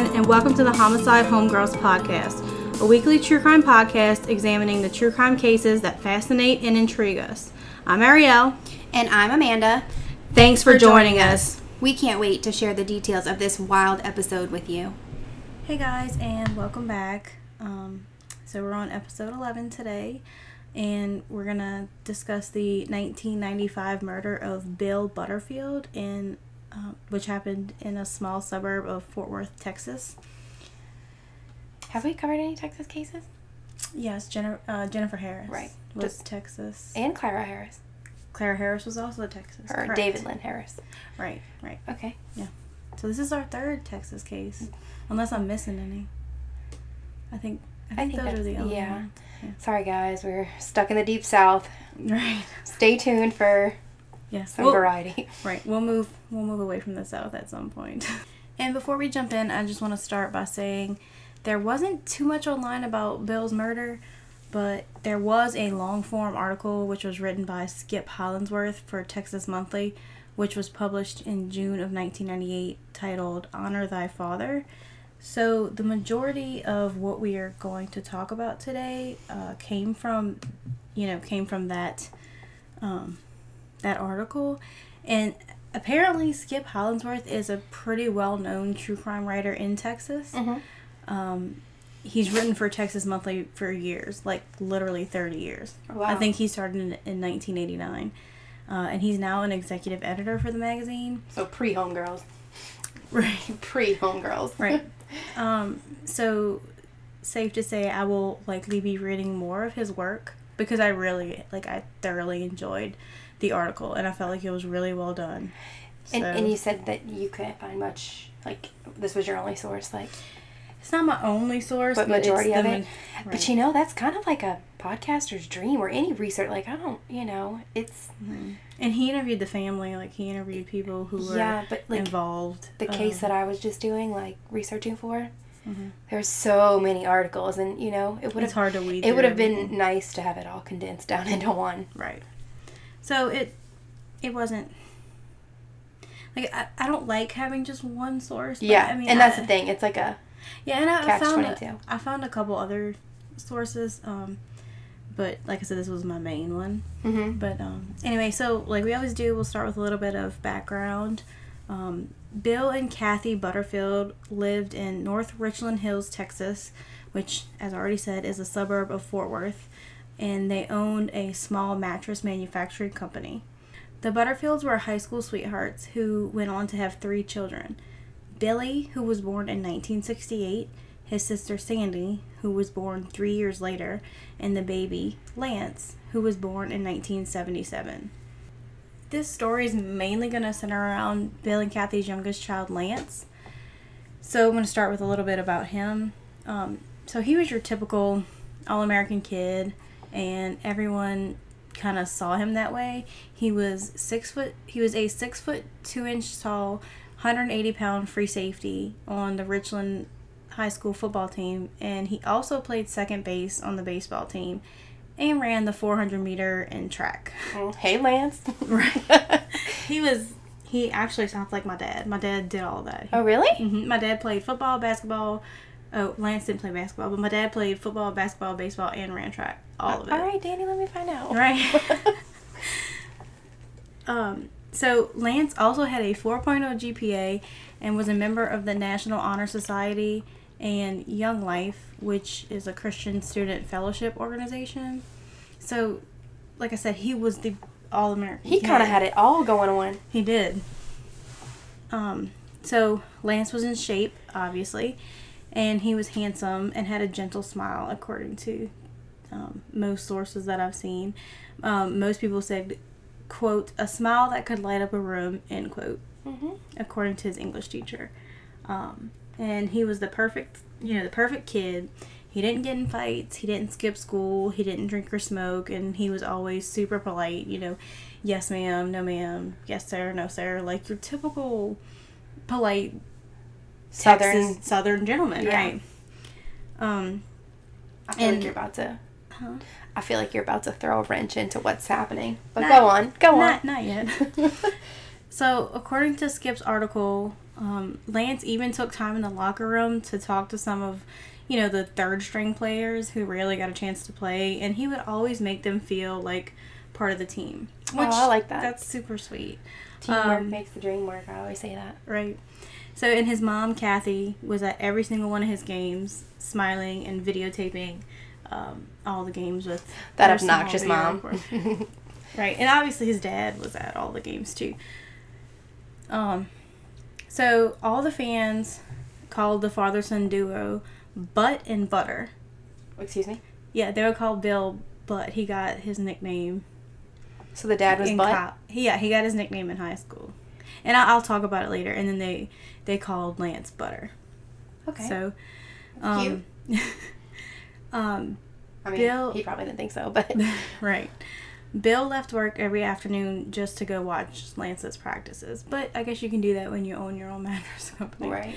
everyone, and welcome to the Homicide Homegirls podcast, a weekly true crime podcast examining the true crime cases that fascinate and intrigue us. I'm Ariel. And I'm Amanda. Thanks for, joining, us. We can't wait to share the details of this wild episode with you. Hey guys, and welcome back. Um, so we're on episode 11 today, and we're gonna discuss the 1995 murder of Bill Butterfield, in uh, which happened in a small suburb of Fort Worth, Texas. Have we covered any Texas cases? Yes, Jennifer, uh, Jennifer Harris. Right. Was Just- Texas. And Clara Harris. Clara Harris was also Texas. Or correct. David Lynn Harris. Right, right. Okay. Yeah. So this is our third Texas case, unless I'm missing any. I think I think, those are the only yeah. ones. Sorry, guys. We're stuck in the deep south. Right. Stay tuned for Yes. some We'll- variety. Right. We'll move we'll move away from the south at some point. and before we jump in, I just want to start by saying there wasn't too much online about Bill's murder, but there was a long form article which was written by Skip Hollandsworth for Texas Monthly, which was published in June of 1998 titled Honor Thy Father. So the majority of what we are going to talk about today uh, came from, you know, came from that, um, that article, and apparently Skip Hollandsworth is a pretty well-known true crime writer in Texas. Mhm. Um, he's written for Texas Monthly for years, like literally thirty years. Wow. I think he started in, in 1989, uh, and he's now an executive editor for the magazine. So pre homegirls. Right. Pre homegirls. Right. Um, so safe to say I will likely be reading more of his work because I really like I thoroughly enjoyed the article and I felt like it was really well done. And, So- and you said that you couldn't find much, like, this was your only source, like, it's not my only source, but but, majority of the it. ma- But you know, that's kind of like a podcaster's dream or any research. Like, I don't, you know, it's, and he interviewed the family, like he interviewed people who were yeah, but like involved. the case Um, that I was just doing, like researching for, Mhm. there's so many articles, and you know, it would it's have hard to weed. it would have been nice to have it all condensed down into one. Right. So it it wasn't like I, I don't like having just one source. But, yeah, I mean, and that's I- the thing. It's like a Yeah, and I, I found a, 22. I found a couple other sources, um, but like I said, this was my main one. mhm. But um, anyway, so like we always do, we'll start with a little bit of background. Um, Bill and Kathy Butterfield lived in North Richland Hills, Texas, which, as I already said, is a suburb of Fort Worth, and they owned a small mattress manufacturing company. The Butterfields were high school sweethearts who went on to have three children. Billy, who was born in 1968, his sister Sandy, who was born three years later, and the baby, Lance, who was born in 1977. This story is mainly going to center around Bill and Kathy's youngest child, Lance. So I'm going to start with a little bit about him. Um, so he was your typical all American kid, and everyone kind of saw him that way. He was six foot. He was a six foot two inch tall, 180 pound free safety on the Richland High School football team, and he also played second base on the baseball team, and ran the 400 meter in track. Mm, Hey, Lance. Right. he was. He actually sounds like my dad. My dad did all that. oh, really? hmm My dad played football, basketball. Oh, Lance didn't play basketball, but my dad played football, basketball, baseball, and ran track. All of it. All right, Danny. Let me find out. Right. Um, so Lance also had a 4.0 GPA and was a member of the National Honor Society and Young Life, which is a Christian student fellowship organization. So, like I said, he was the all American. he kind of had it all going on. He did. Um, so Lance was in shape, obviously, and he was handsome and had a gentle smile, according to um, most sources that I've seen. Um, most people said, "quote a smile that could light up a room," end quote, hmm according to his English teacher. Um, and he was the perfect, you know, the perfect kid. He didn't get in fights. He didn't skip school. He didn't drink or smoke, and he was always super polite. You know, yes ma'am, no ma'am, yes sir, no sir, like your typical polite Southern. Texas Southern gentleman, Yeah. right? Um, I feel and- like you're about to. Huh? I feel like you're about to throw a wrench into what's happening. But Not- go on. Go not on. not yet. So, according to Skip's article, um, Lance even took time in the locker room to talk to some of, you know, the third string players who rarely got a chance to play, and he would always make them feel like part of the team. Oh, I like that. That's super sweet. Teamwork Um, makes the dream work. I always say that. Right. So, and his mom, Kathy, was at every single one of his games, smiling and videotaping um, all the games with That obnoxious mom. right. And obviously, his dad was at all the games too. Um, so, all the fans called the father son duo Butt and Butter. Excuse me. Yeah, they were called Bill Butt. He got his nickname So the dad was butt. co- yeah, he got his nickname in high school, and I, I'll talk about it later. And then they they called Lance Butter. Okay. So, um, um, I mean, Bill- he probably didn't think so, but right. Bill left work every afternoon just to go watch Lance's practices, but I guess you can do that when you own your own mattress company. right.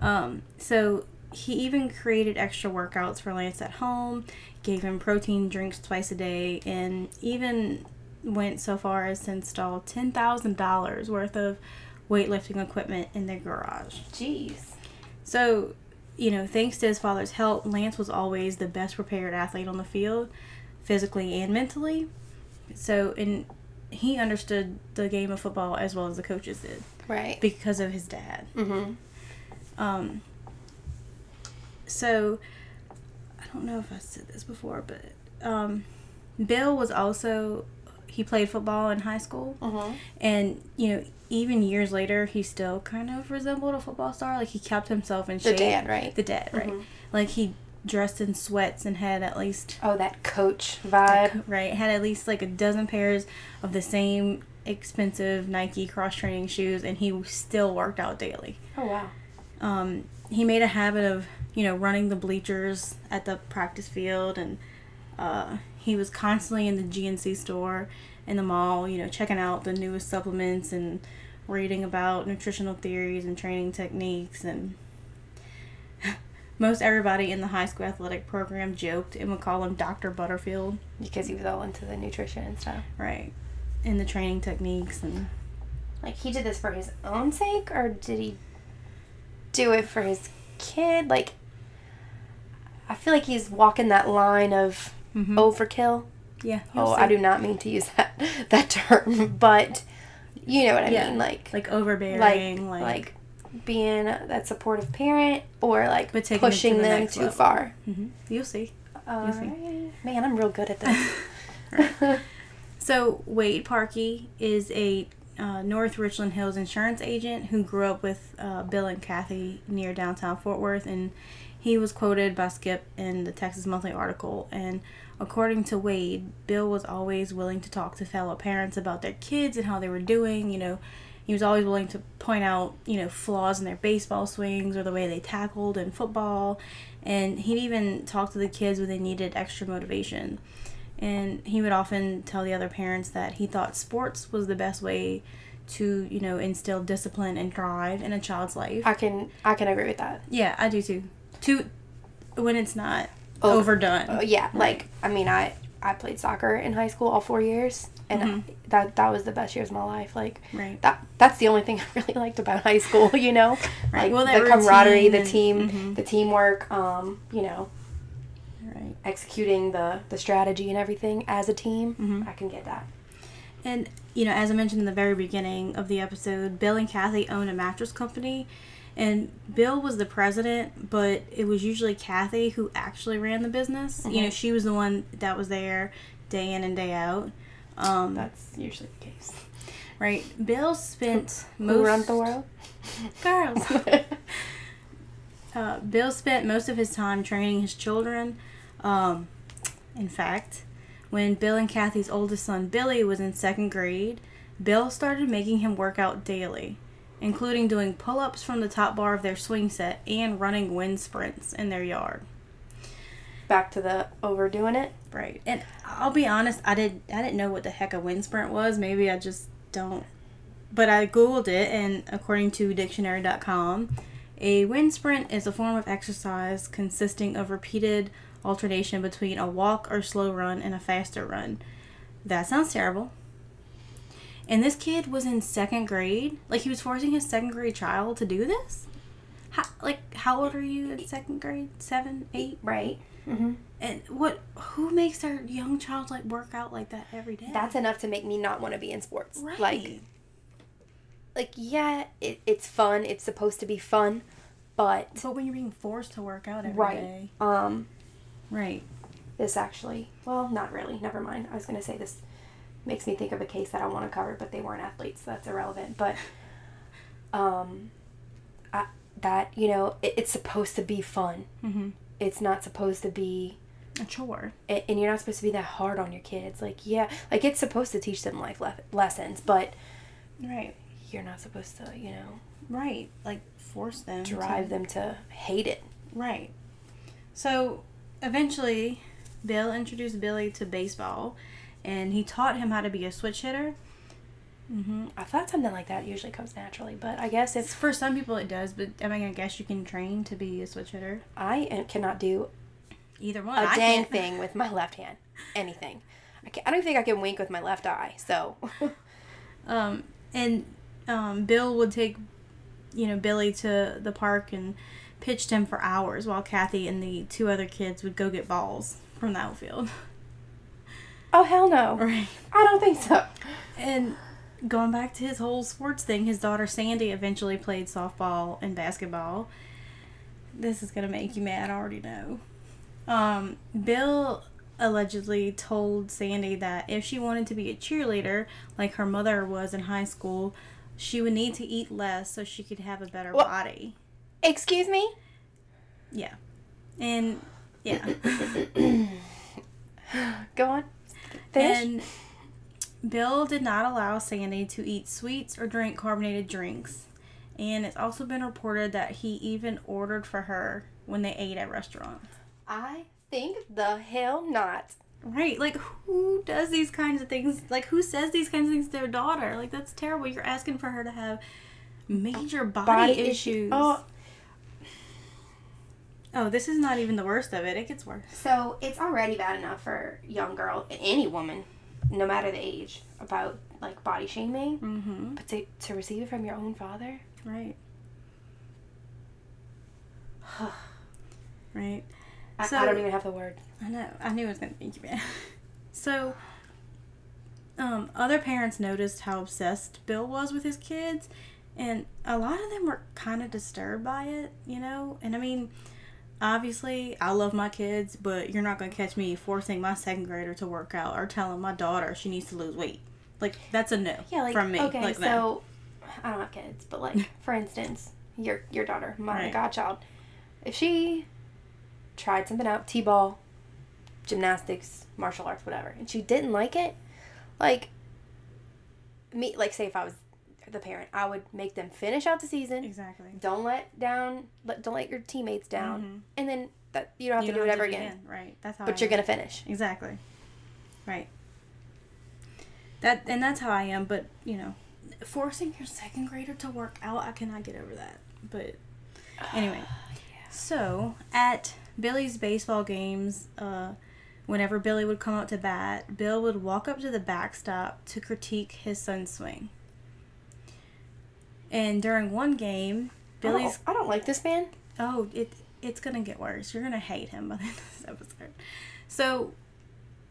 Um, so he even created extra workouts for Lance at home, gave him protein drinks twice a day, and even went so far as to install ten thousand dollars worth of weightlifting equipment in their garage. Jeez. So, you know, thanks to his father's help, Lance was always the best prepared athlete on the field, physically and mentally. So, and he understood the game of football as well as the coaches did Right. because of his dad. Mm-hmm. Um, so, I don't know if I said this before, but um, Bill was also he played football in high school, Mm-hmm. and you know even years later he still kind of resembled a football star. Like he kept himself in shape. The dad, right? The dad, right? Mhm. Like he dressed in sweats and had at least Oh, that coach vibe. right had at least like a dozen pairs of the same expensive Nike cross training shoes, and he still worked out daily Oh wow. um, he made a habit of you know running the bleachers at the practice field and uh, he was constantly in the gnc store in the mall you know checking out the newest supplements and reading about nutritional theories and training techniques and most everybody in the high school athletic program joked and would call him dr butterfield Because he was all into the nutrition and stuff. right in the training techniques and Like he did this for his own sake, or did he do it for his kid? Like, I feel like he's walking that line of Mhm. overkill. yeah Oh. I do not mean to use that that term, but you know what I Yeah. mean. Like, like overbearing like, like, being that supportive parent, or like But taking to pushing the them too level. far. Mhm. you'll see Alright. see. Man, I'm real good at this. So Wade Parkey is a uh, North Richland Hills insurance agent who grew up with uh, Bill and Kathy near downtown Fort Worth, and he was quoted by Skip in the Texas Monthly article. And according to Wade, Bill was always willing to talk to fellow parents about their kids and how they were doing. You know, he was always willing to point out you know flaws in their baseball swings or the way they tackled in football, and he'd even talk to the kids when they needed extra motivation and he would often tell the other parents that he thought sports was the best way to you know instill discipline and drive in a child's life I can I can agree with that. yeah i do too to when it's not Over- overdone Oh, yeah, like I mean, I I played soccer in high school all four years, and Mhm. that that was the best years of my life. Like right that that's the only thing I really liked about high school. You know, Right. like Well, the camaraderie, the and- team, mhm. the teamwork. Um, you know, right executing the the strategy and everything as a team. Mhm. I can get that. and you know as i mentioned in the very beginning of the episode bill and kathy owned a mattress company and bill was the president but it was usually kathy who actually ran the business you know Mhm. she was the one that was there day in and day out um, That's usually the case. Right. Bill spent Who most runs the world? girls. uh, Bill spent most of his time training his children. Um, in fact, when Bill and Kathy's oldest son Billy was in second grade, Bill started making him work out daily, including doing pull-ups from the top bar of their swing set and running wind sprints in their yard. Back to the overdoing it. Right. And I'll be honest, I did I didn't know what the heck a wind sprint was. Maybe I just don't. But I googled it and according to dictionary.com, a wind sprint is a form of exercise consisting of repeated alternation between a walk or slow run and a faster run. That sounds terrible. And this kid was in second grade. Like he was forcing his second grade child to do this. How, like how old are you in second grade? Seven, eight, Right. Mm-hmm. and what? Who makes their young child like work out like that every day? That's enough to make me not want to be in sports. right. Like, like yeah, it, it's fun. It's supposed to be fun, but but when you're being forced to work out every day, right. Um, right? this actually, well, not really. Never mind. I was gonna say this makes me think of a case that I want to cover, but they weren't athletes, so that's irrelevant. But, um, I, that you know, it, it's supposed to be fun. Mm-hmm. It's not supposed to be A chore. a- and you're not supposed to be that hard on your kids. Like, yeah, like it's supposed to teach them life le- lessons, but Right. you're not supposed to, you know, Right. Like force them. to- drive them to hate it. Right. So eventually, Bill introduced Billy to baseball, and he taught him how to be a switch hitter. hmm I thought something like that usually comes naturally, but I guess It's if for some people it does, but I mean, I guess you can train to be a switch hitter. I am- cannot do Either one. a I dang can't. thing with my left hand, anything. I, I don't think I can wink with my left eye. So, Um, and um, Bill would take, you know, Billy to the park and pitched him for hours, while Kathy and the two other kids would go get balls from the outfield. oh hell no, Right. I don't think so. And going back to his whole sports thing, his daughter Sandy eventually played softball and basketball. This is gonna make you mad, I already know. Um, Bill allegedly told Sandy that if she wanted to be a cheerleader, like her mother was in high school, she would need to eat less so she could have a better What? body. Excuse me. Yeah. And yeah. Go on. Finish. And Bill did not allow Sandy to eat sweets or drink carbonated drinks. And it's also been reported that he even ordered for her when they ate at restaurants. I think the hell not. Right, like who does these kinds of things? Like who says these kinds of things to their daughter? Like that's terrible. You're asking for her to have major body, Body issues. issue- Oh, oh, this is not even the worst of it. It gets worse. So it's already bad enough for a young girl, any woman, no matter the age, about like body shaming. Mm-hmm. But to, to receive it from your own father, Right. right. I, So- I don't even have the word. I know. I knew it was going to make you mad. so, um, other parents noticed how obsessed Bill was with his kids, and a lot of them were kind of disturbed by it, you know? And I mean, obviously, I love my kids, but you're not going to catch me forcing my second grader to work out or telling my daughter she needs to lose weight. Like, that's a no Yeah, like from me. okay, like, so. I don't have kids, but like for instance, your your daughter, my Right. godchild, if she tried something out, t-ball, gymnastics, martial arts, whatever, and she didn't like it, like me, like say if I was the parent, I would make them finish out the season. Exactly. Don't let down, let, don't let your teammates down, Mhm. and then that you don't have You to do don't it ever to again. Right. That's how But I you're am. gonna finish. Exactly. Right. That and that's how I am, but you know, forcing your second grader to work out, I cannot get over that. But anyway, so at Billy's baseball games, uh, whenever Billy would come out to bat, Bill would walk up to the backstop to critique his son's swing. And during one game, Billy's Billy's. I don't like this man. Oh, it it's gonna get worse. You're gonna hate him by the end of this episode. So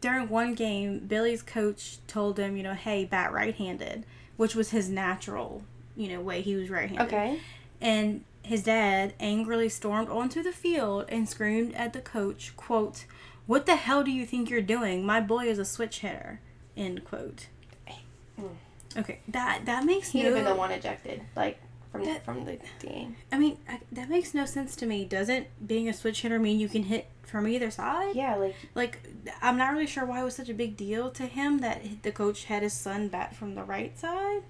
during one game, Billy's coach told him, you know, hey, bat right-handed, which was his natural, you know, way he was right-handed. Okay. And his dad angrily stormed onto the field and screamed at the coach, quote, "What the hell do you think you're doing? My boy is a switch hitter." End quote. Mm. Okay, that that makes He'd no have been the one ejected, like from That- from the game. I mean, I, that makes no sense to me. Doesn't being a switch hitter mean you can hit from either side? Yeah, like Like, I'm not really sure why it was such a big deal to him that the coach had his son bat from the right side.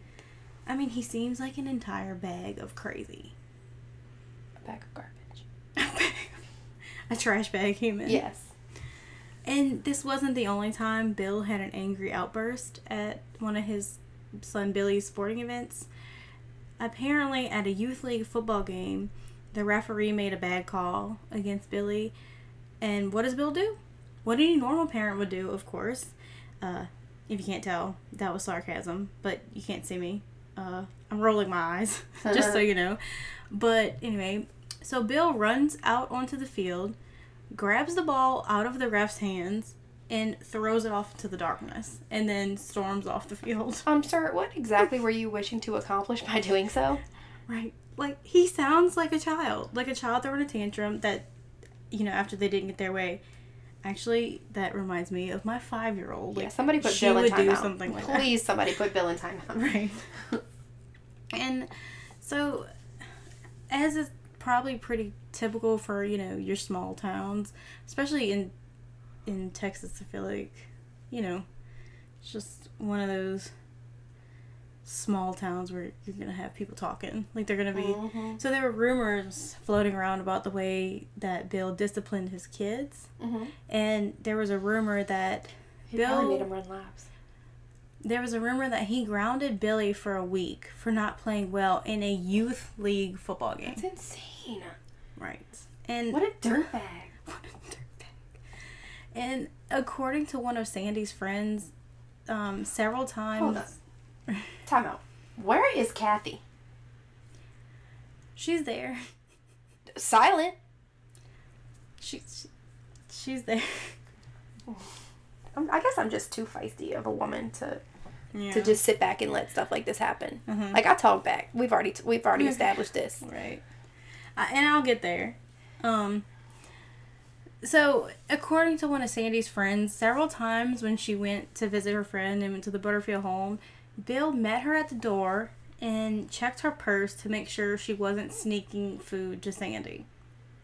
I mean, he seems like an entire bag of crazy. a bag of garbage. a trash bag human. Yes. And this wasn't the only time Bill had an angry outburst at one of his son Billy's sporting events. Apparently, at a youth league football game, the referee made a bad call against Billy. And what does Bill do? What any normal parent would do, of course. Uh, if you can't tell, that was sarcasm, but you can't see me. Uh, I'm rolling my eyes, just so you know. But anyway, so Bill runs out onto the field, grabs the ball out of the ref's hands, and throws it off into the darkness, and then storms off the field. Um, sir, what exactly were you wishing to accomplish by doing so? Right. Like, he sounds like a child, like a child throwing a tantrum that, you know, after they didn't get their way. Actually, that reminds me of my five year old. yeah, somebody put Bill in would do timeout. something like that. Please, somebody put Bill in timeout. Right. and so, as is probably pretty typical for you know your small towns, especially in in Texas, I feel like you know it's just one of those small towns where you're gonna have people talking like they're gonna be Mhm. so there were rumors floating around about the way that bill disciplined his kids Mhm. and there was a rumor that He Bill- made him run laps. there was a rumor that he grounded Billy for a week for not playing well in a youth league football game. That's insane. Right. And What a dirtbag. What a dirtbag. And according to one of Sandy's friends, um, several times Hold up. Time out. Where is Kathy? she's there. Silent. She, she she's there. I'm, guess I'm just too feisty of a woman to Yeah. to just sit back and let stuff like this happen. Mhm. Like I talk back. We've already we've already established this. Right. Uh, and I'll get there. Um so, according to one of Sandy's friends, several times when she went to visit her friend and went to the Butterfield home, Bill met her at the door and checked her purse to make sure she wasn't sneaking food to Sandy.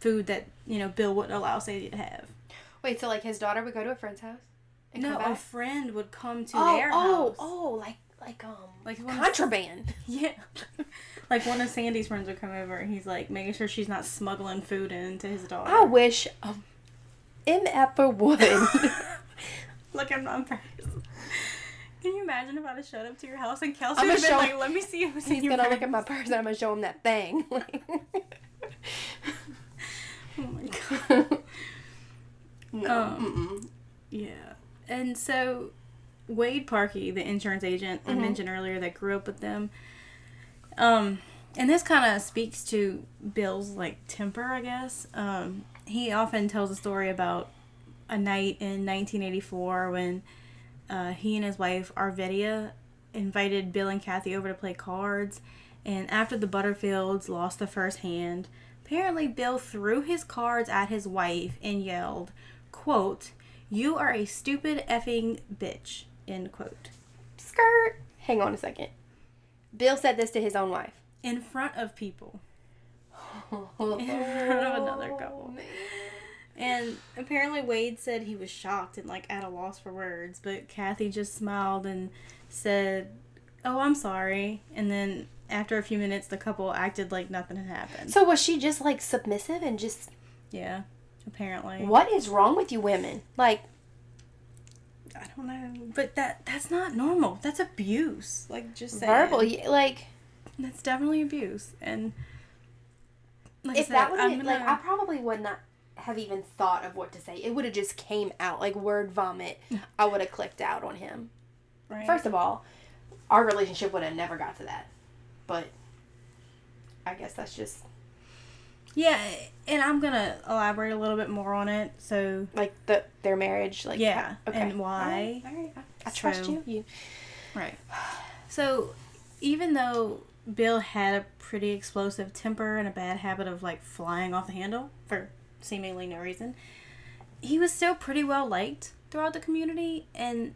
Food that, you know, Bill wouldn't allow Sandy to have. Wait, so like his daughter would go to a friend's house and no, a friend would come to oh, their oh, house. oh, like like um Like one of- contraband. Yeah. like one of Sandy's friends would come over and he's like making sure she's not smuggling food into his daughter. I wish um, MF would. Look, I'm not embarrassed. Can you imagine if I'd have showed up to your house and Kelsey would have been like, let me see who's in He's your gonna look at my purse and I'm gonna show him that thing. Oh my god. no. Um. Yeah. And so Wade Parkey, the insurance agent I Mhm. mentioned earlier that grew up with them, um, and this kind of speaks to Bill's like temper, I guess. Um, he often tells a story about a night in 1984 when uh, he and his wife Arvidia invited Bill and Kathy over to play cards, and after the Butterfields lost the first hand, apparently Bill threw his cards at his wife and yelled, "quote You are a stupid effing bitch." End quote. Skirt. Hang on a second. Bill said this to his own wife. In front of people. In front of another oh, couple. And apparently Wade said he was shocked and like at a loss for words, but Kathy just smiled and said, "Oh, I'm sorry." And then after a few minutes, the couple acted like nothing had happened. So was she just like submissive and just yeah, apparently. what is wrong with you women? Like I don't know, but that that's not normal. That's abuse. Like just saying. verbal like That's definitely abuse. And like I if said, that would have like I probably would not have even thought of what to say. It would have just came out like word vomit. I would have clicked out on him. right? First of all, our relationship would have never got to that. But I guess that's just Yeah, and I'm gonna elaborate a little bit more on it. So like the their marriage like Yeah, okay. and why. All right, all right. I, I trust So- you. You right. So even though Bill had a pretty explosive temper and a bad habit of like flying off the handle for seemingly no reason, he was still pretty well liked throughout the community, and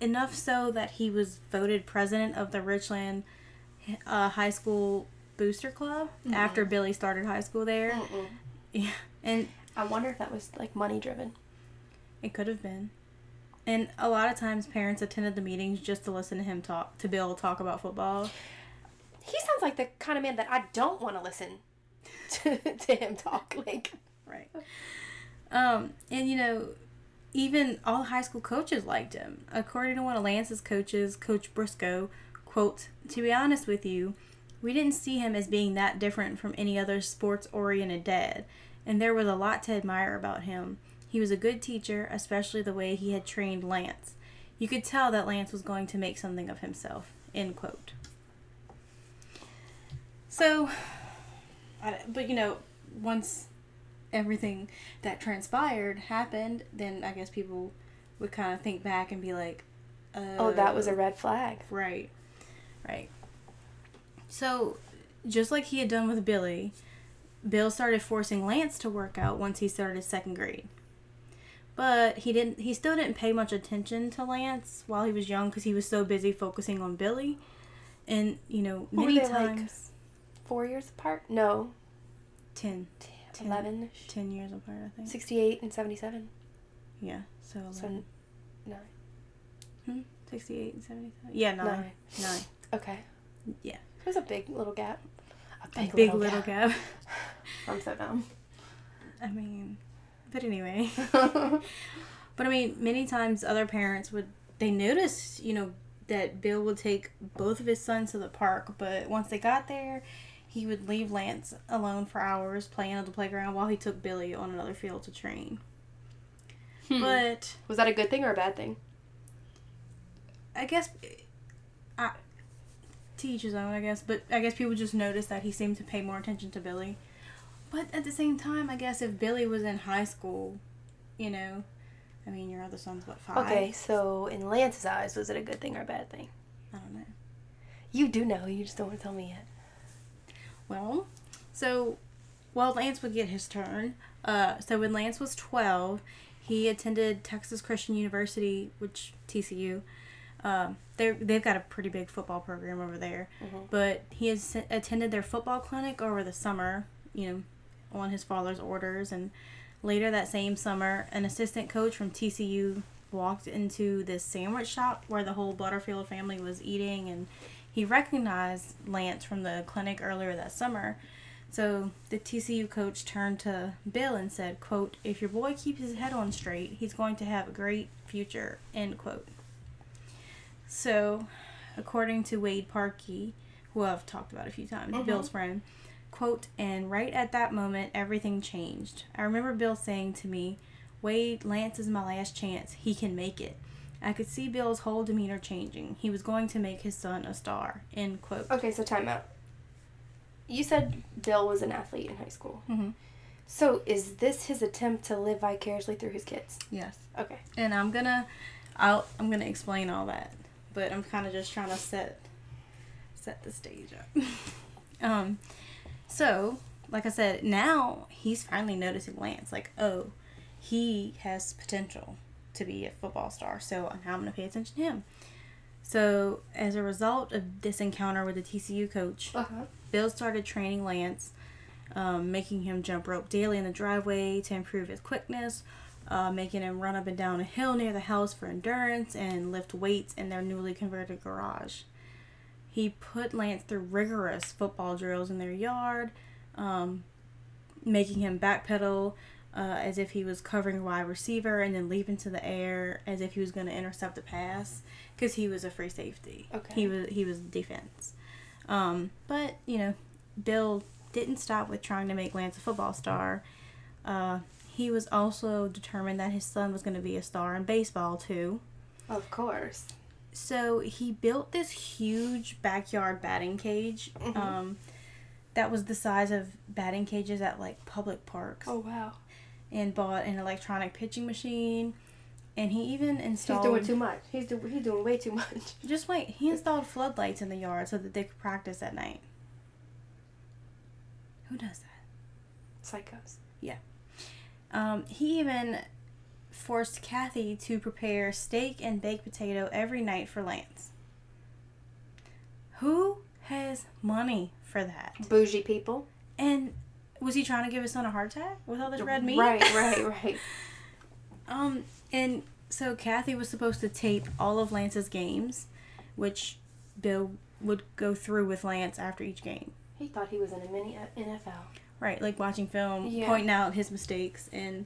enough so that he was voted president of the Richland uh, High School Booster Club after Billy started high school there. Mm-mm. Yeah, and I wonder if that was like money driven. It could have been. And a lot of times parents attended the meetings just to listen to him talk to Bill talk about football. He sounds like the kind of man that I don't want to listen to, to him talk. Like Right. Um, and you know, even all the high school coaches liked him. According to one of Lance's coaches, Coach Briscoe, quote, To be honest with you, we didn't see him as being that different from any other sports oriented dad, and there was a lot to admire about him. He was a good teacher, especially the way he had trained Lance. You could tell that Lance was going to make something of himself. End quote. So, I, but you know, once everything that transpired happened, then I guess people would kind of think back and be like, uh, Oh, that was a red flag. Right. Right. So, just like he had done with Billy, Bill started forcing Lance to work out once he started second grade. But he didn't he still didn't pay much attention to Lance while he was young cuz he was so busy focusing on Billy. And, you know, many they, like, times Four years apart? No, 10 Ten. 11 10 years apart, I think. 68 and 77. Yeah. So, So, nine. Hmm? 68 and 77. Yeah, 9. Nine. 9. Okay. Yeah. It was a big little gap. A A big, big little, little gap. gap. I'm so dumb. I mean, but anyway. But I mean, many times other parents would they noticed, you know, that Bill would take both of his sons to the park, but once they got there, he would leave Lance alone for hours playing on the playground while he took Billy on another field to train. Hmm. But was that a good thing or a bad thing? I guess I to each his own, I guess, but I guess people just noticed that he seemed to pay more attention to Billy. But at the same time, I guess if Billy was in high school, you know, I mean, your other son's what five? Okay, so in Lance's eyes, was it a good thing or a bad thing? I don't know. You do know, you just don't want to tell me yet. Well, so while Lance would get his turn, uh, so when Lance was 12, he attended Texas Christian University, which TCU. Um, they they've got a pretty big football program over there, Mhm. but he has attended their football clinic over the summer. You know, on his father's orders, and later that same summer, an assistant coach from TCU walked into this sandwich shop where the whole Butterfield family was eating, and he recognized Lance from the clinic earlier that summer. So the TCU coach turned to Bill and said, quote, if your boy keeps his head on straight, he's going to have a great future, end quote. So, according to Wade Parkey, who I've talked about a few times, Mhm. Bill's friend, quote, and right at that moment, everything changed. I remember Bill saying to me, Wade, Lance is my last chance. He can make it. I could see Bill's whole demeanor changing. He was going to make his son a star, end quote. Okay, so time out. You said Bill was an athlete in high school. hmm So is this his attempt to live vicariously through his kids? Yes. Okay. and I'm gonna, I'll I'm gonna explain all that, but I'm kind of just trying to set, set the stage up. um, so like I said, now he's finally noticing Lance. Like, oh, he has potential to be a football star. So now I'm gonna pay attention to him. So as a result of this encounter with the TCU coach, Uh huh. Bill started training Lance, um, making him jump rope daily in the driveway to improve his quickness, uh, making him run up and down a hill near the house for endurance, and lift weights in their newly converted garage. He put Lance through rigorous football drills in their yard, um, making him backpedal uh, as if he was covering a wide receiver and then leap into the air as if he was going to intercept a pass because he was a free safety. Okay. He was he was defense. Um, but you know, Bill didn't stop with trying to make Lance a football star. Uh, he was also determined that his son was going to be a star in baseball too. Of course. So he built this huge backyard batting cage. Mhm. Um, that was the size of batting cages at like public parks, Oh wow. And bought an electronic pitching machine. And he even installed. He's doing too much. He's do- he's doing way too much. Just wait. He installed floodlights in the yard so that they could practice at night. Who does that? Psychos. Yeah. Um, he even forced Kathy to prepare steak and baked potato every night for Lance. Who has money for that? Bougie people. And was he trying to give his son a heart attack with all this red meat? Right, right, right. Um, and so Kathy was supposed to tape all of Lance's games, which Bill would go through with Lance after each game. He thought he was in a mini uh, NFL. Right, like watching film, Yeah. pointing out his mistakes, and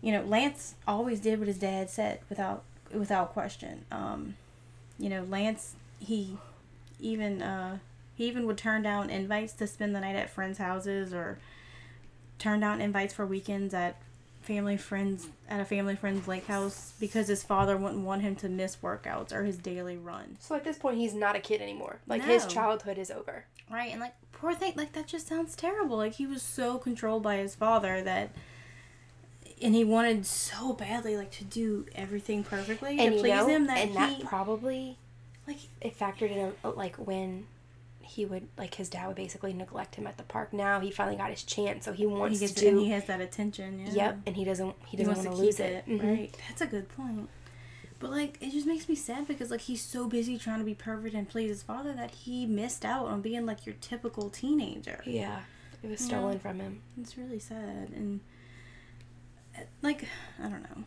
you know, Lance always did what his dad said without without question. Um, you know, Lance he even uh, he even would turn down invites to spend the night at friends' houses or turn down invites for weekends at family friends at a family friend's lake house because his father wouldn't want him to miss workouts or his daily run. So at this point, he's not a kid anymore. Like his childhood is over. Right, and like poor thing, like that just sounds terrible. Like he was so controlled by his father that, and he wanted so badly like to do everything perfectly And to please know, him that and he that probably like it factored in a, like when he would like his dad would basically neglect him at the park. Now he finally got his chance, so he wants he gets to. and he has that attention. Yeah. Yep, and he doesn't. He doesn't want to lose it. Mhm. Right. That's a good point. But like it just makes me sad because like he's so busy trying to be perfect and please his father that he missed out on being like your typical teenager. Yeah, it was Yeah. stolen from him. It's really sad and uh, like I don't know.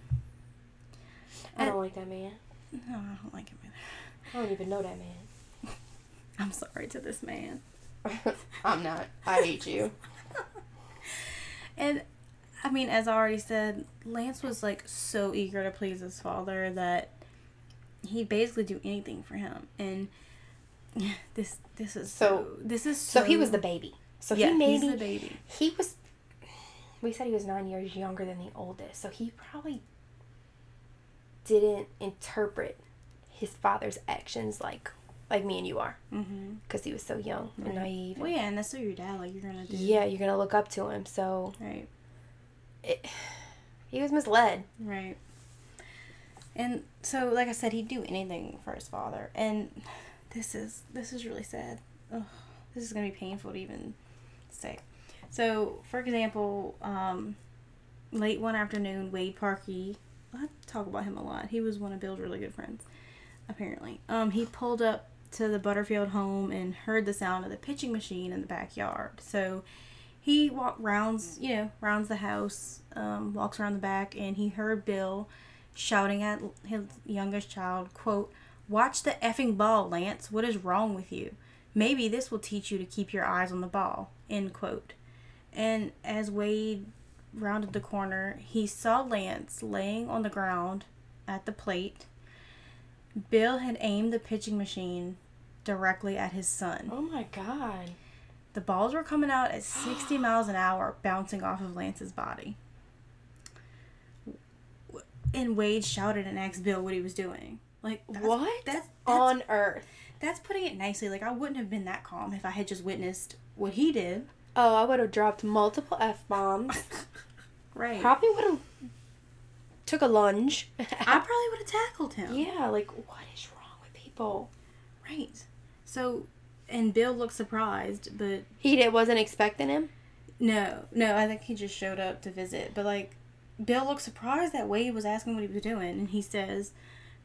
I don't And- like that man. No, I don't like him either. I don't even know that man. I'm sorry to this man. I'm not. I hate you. And I mean, as I already said, Lance was like so eager to please his father that he'd basically do anything for him. And this this is so, So- this is So so, he was the baby. So yeah, he maybe the baby. he was. We said he was nine years younger than the oldest, so he probably didn't interpret his father's actions like like me and you are, Mm-hmm. because he was so young and naive. Well, yeah, and that's what your dad like. You're gonna do. yeah, you're gonna look up to him. So Right. it, he was misled. Right. And so, like I said, he'd do anything for his father, and this is this is really sad. Ugh, this is gonna be painful to even say. So, for example, um, late one afternoon, Wade Parkey, I talk about him a lot. He was one of Bill's really good friends, apparently. Um, he pulled up to the Butterfield home and heard the sound of the pitching machine in the backyard. So he walked rounds, you know, rounds the house, um, walks around the back, and he heard Bill shouting at his youngest child, "quote Watch the effing ball, Lance. What is wrong with you? Maybe this will teach you to keep your eyes on the ball." End quote. And as Wade rounded the corner, he saw Lance laying on the ground at the plate. Bill had aimed the pitching machine directly at his son. Oh my god. The balls were coming out at 60 miles an hour, bouncing off of Lance's body. And Wade shouted and asked Bill what he was doing. Like that's, What That's, that's on earth? that's putting it nicely. Like I wouldn't have been that calm if I had just witnessed what he did. Oh, I would have dropped multiple f bombs. Right. Probably would have took a lunge. I probably would have tackled him. yeah, like what is wrong with people? Right. So, and Bill looked surprised, but He did, wasn't expecting him. no, no, I think he just showed up to visit. But like, Bill looked surprised that Wade was asking what he was doing, and he says,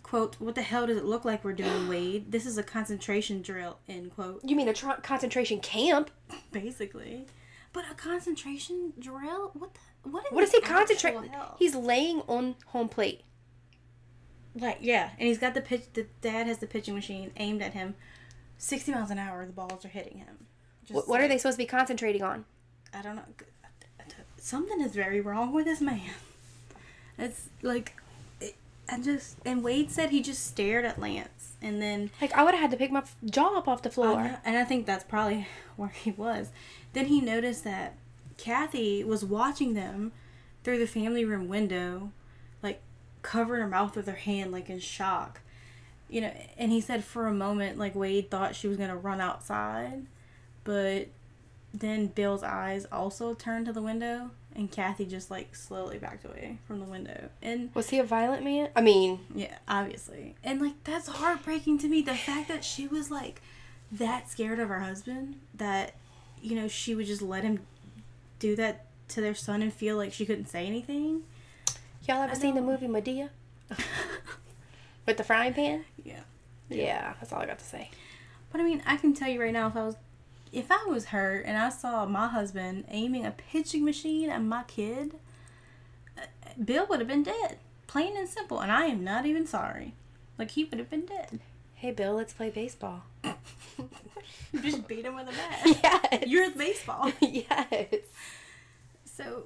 "quote What the hell does it look like we're doing, Wade? This is a concentration drill." End quote. You mean a tr- concentration camp? Basically, but a concentration drill? What the? What, What is he concentrating? He's laying on home plate. like yeah, and he's got the pitch. The dad has the pitching machine aimed at him, sixty miles an hour. The balls are hitting him. What, what are they supposed to be concentrating on? I don't know. Something is very wrong with this man. It's like, it, I just and Wade said he just stared at Lance, and then Like I would have had to pick my jaw up off the floor. I know- and I think that's probably where he was. Then he noticed that Kathy was watching them through the family room window, like covering her mouth with her hand, like in shock. You know, and he said for a moment, like Wade thought she was gonna run outside, but then Bill's eyes also turned to the window, and Kathy just like slowly backed away from the window. And Was he a violent man? I mean, yeah, obviously. And like that's heartbreaking to me. The fact that she was like that scared of her husband that you know she would just let him do that to their son and feel like she couldn't say anything. y'all ever seen the movie Madea with the frying pan? Yeah. Yeah, that's all I got to say. But I mean, I can tell you right now if I was if I was hurt and I saw my husband aiming a pitching machine at my kid, uh, Bill would have been dead. Plain and simple. And I am not even sorry. Like he would have been dead. Hey, Bill, let's play baseball. You just beat him with a bat. yes. You're baseball. yes. So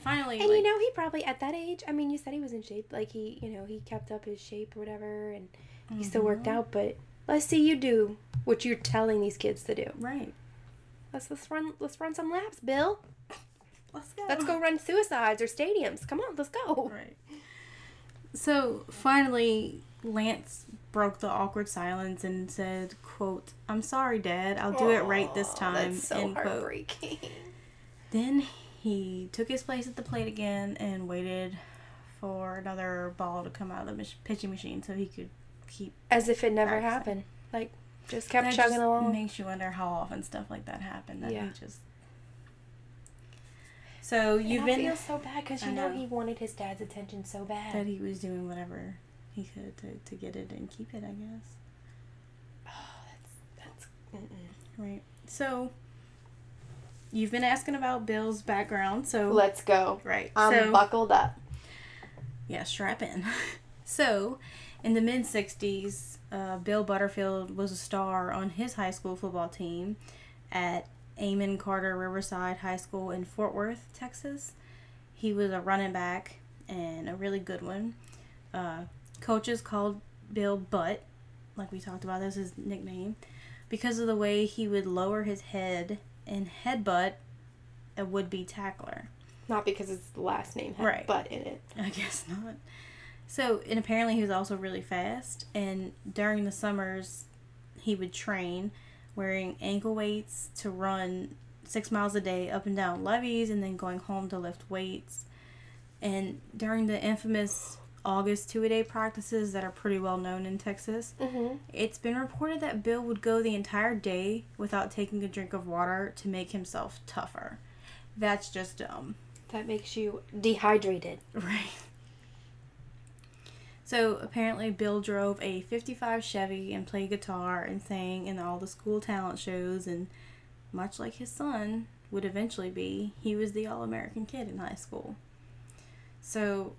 finally, And like, you know, he probably at that age. I mean, you said he was in shape. Like he, you know, he kept up his shape or whatever, and he still worked Mhm. out. But let's see you do what you're telling these kids to do. right. Let's let's run let's run some laps, Bill. let's go. Let's go run suicides or stadiums. Come on, let's go. Right. So finally, Lance broke the awkward silence and said, "quote I'm sorry, Dad. I'll do it right this time." That's so end quote. heartbreaking. Then he took his place at the plate again and waited for another ball to come out of the pitching machine so he could keep. As if it never Practicing. happened. Like, just kept That chugging just along. Makes you wonder how often stuff like that happened. That Yeah. he just. So you've and I been feel so bad because you know. know. he wanted his dad's attention so bad. that he was doing whatever he could to, to get it and keep it. I guess. oh, that's that's. Mm-mm. Right. So you've been asking about Bill's background. So Let's go. right. I'm so buckled up. yeah, strap in. so in the mid '60s, uh, Bill Butterfield was a star on his high school football team at Amon Carter Riverside High School in Fort Worth, Texas. He was a running back and a really good one. Uh, coaches called Bill Butt, like we talked about, that's his nickname, because of the way he would lower his head and headbutt a would-be tackler. Not because his last name had Right. butt in it. I guess not. So, and apparently he was also really fast. And during the summers, he would train wearing ankle weights to run six miles a day up and down levees and then going home to lift weights. And during the infamous August two a day practices that are pretty well known in Texas, Mm-hmm. it's been reported that Bill would go the entire day without taking a drink of water to make himself tougher. That's just dumb. That makes you dehydrated. Right. So apparently, Bill drove a 55 Chevy and played guitar and sang in all the school talent shows. And much like his son would eventually be, he was the all American kid in high school. So,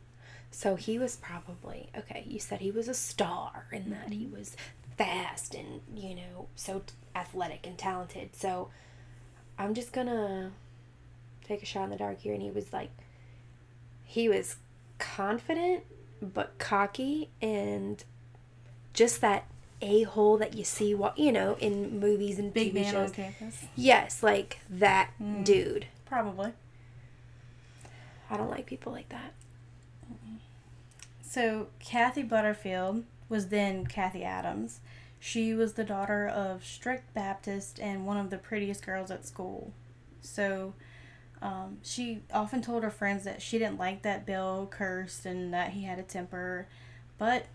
So he was probably okay. You said he was a star and that he was fast and you know so athletic and talented. So I'm just gonna take a shot in the dark here. And he was like, he was confident but cocky and just that a hole that you see what you know in movies and big TV man shows. on campus. Yes, like that Mm. dude. Probably. I don't like people like that. So, Kathy Butterfield was then Kathy Adams. She was the daughter of strict Baptist and one of the prettiest girls at school. So, um, she often told her friends that she didn't like that Bill cursed and that he had a temper. But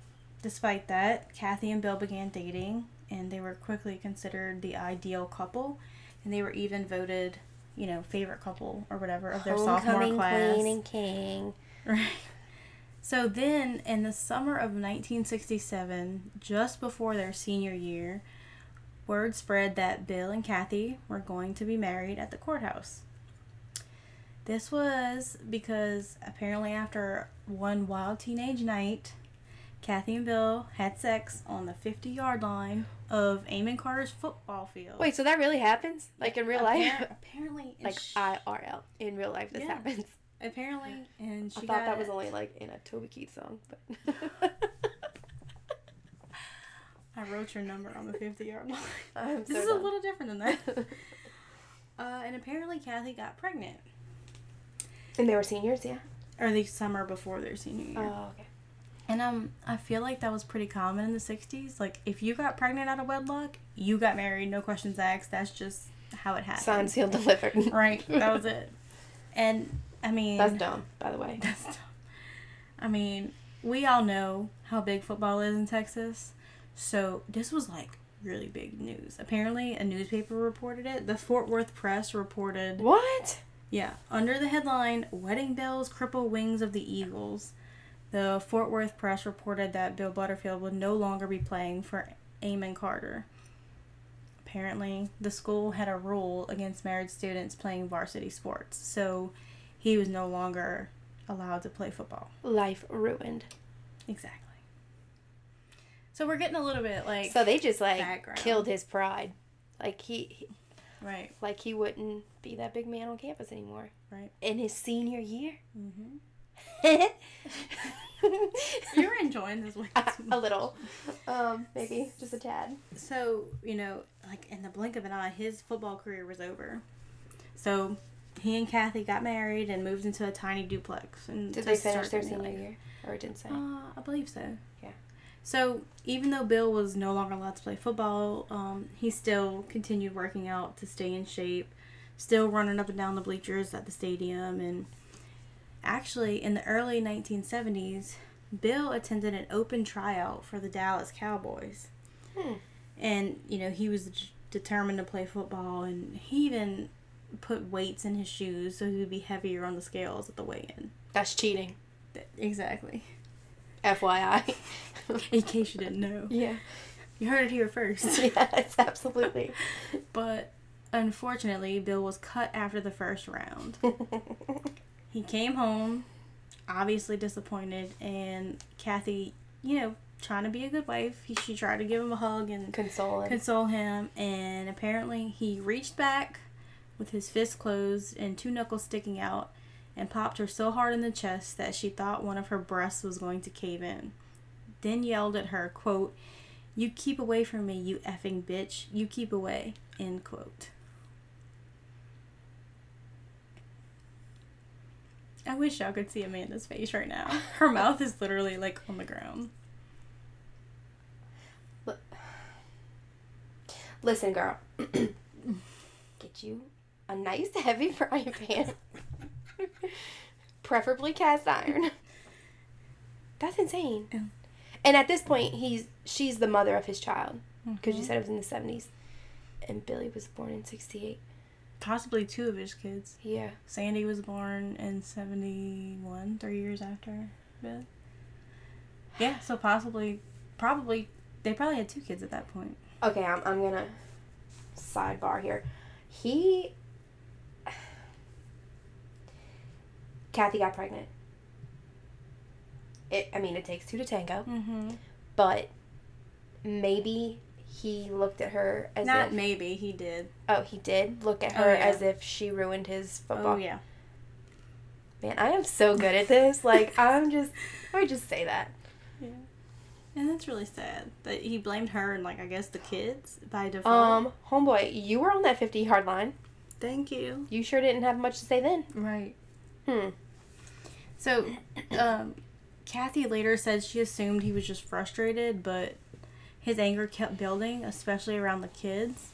despite that, Kathy and Bill began dating, and they were quickly considered the ideal couple. And they were even voted, you know, favorite couple or whatever of their sophomore Homecoming class. queen and king. Right. So then, in the summer of 1967, just before their senior year, word spread that Bill and Kathy were going to be married at the courthouse. This was because apparently, after one wild teenage night, Kathy and Bill had sex on the 50 yard line of Amon Carter's football field. Wait, so that really happens? Like in real Appar- life? Apparently, like sh- IRL. In real life, this Yeah. happens. Apparently, and she I thought that was only like in a Toby Keith song, but I wrote your number on the 50 yard line. So This is a little different than that. Uh, and apparently, Kathy got pregnant, And they were seniors, yeah. or the summer before their senior year. Oh, okay. And um, I feel like that was pretty common in the '60s. Like, if you got pregnant out of wedlock, you got married, no questions asked. That's just how it happened. Signed, sealed, delivered. Right. That was it. And I mean, That's dumb, by the way. That's dumb. I mean, we all know how big football is in Texas. So this was like really big news. Apparently, a newspaper reported it. The Fort Worth Press reported, What? yeah, under the headline "Wedding Bells Cripple Wings of the Eagles." The Fort Worth Press reported that Bill Butterfield would no longer be playing for Amon Carter. Apparently, the school had a rule against married students playing varsity sports, so he was no longer allowed to play football. Life ruined. Exactly. So we're getting a little bit like So they just like Background. killed his pride. Like he, he, right, like he wouldn't be that big man on campus anymore. right. In his senior year. Mm-hmm. You're enjoying this way a little, um, maybe just a tad. So you know, like in the blink of an eye, his football career was over. So he and Kathy got married and moved into a tiny duplex. And Did they finish their senior life. year? Or it didn't say. Uh, I believe so. Yeah. So even though Bill was no longer allowed to play football, um, he still continued working out to stay in shape, still running up and down the bleachers at the stadium, and actually in the early 1970s, Bill attended an open tryout for the Dallas Cowboys, Hmm. and you know he was d- determined to play football, and he even put weights in his shoes so he would be heavier on the scales at the weigh-in. That's cheating. Exactly. FYI. In case you didn't know. yeah. You heard it here first. yes, absolutely. But unfortunately, Bill was cut after the first round. He came home, obviously disappointed, and Kathy, you know, trying to be a good wife, he, she tried to give him a hug and Console him. console him, and apparently he reached back with his fist closed and two knuckles sticking out and popped her so hard in the chest that she thought one of her breasts was going to cave in. Then yelled at her, quote, You keep away from me, you effing bitch. You keep away, end quote. I wish y'all could see Amanda's face right now. Her mouth is literally like on the ground. Listen, girl. Get you a nice heavy frying pan. Preferably cast iron. That's insane. Yeah. And at this point, he's she's the mother of his child because you Mhm. said it was in the seventies, and Billy was born in sixty eight. Possibly two of his kids. Yeah. Sandy was born in 71, three years after Bill. Yeah, so possibly, probably, they probably had two kids at that point. Okay, I'm I'm gonna sidebar here. He Kathy got pregnant. It I mean it takes two to tango, Mm-hmm. but maybe he looked at her as Not if maybe, he did. oh he did look at Oh, her yeah. as if she ruined his football. Oh, yeah. Man, I am so good at this. Like I'm just I would just say that. Yeah. And that's really sad that he blamed her and, like, I guess the kids by default. Um, homeboy, you were on that 50 yard line. Thank you. You sure didn't have much to say then. Right. Hmm. So, um, Kathy later said she assumed he was just frustrated, but his anger kept building, especially around the kids.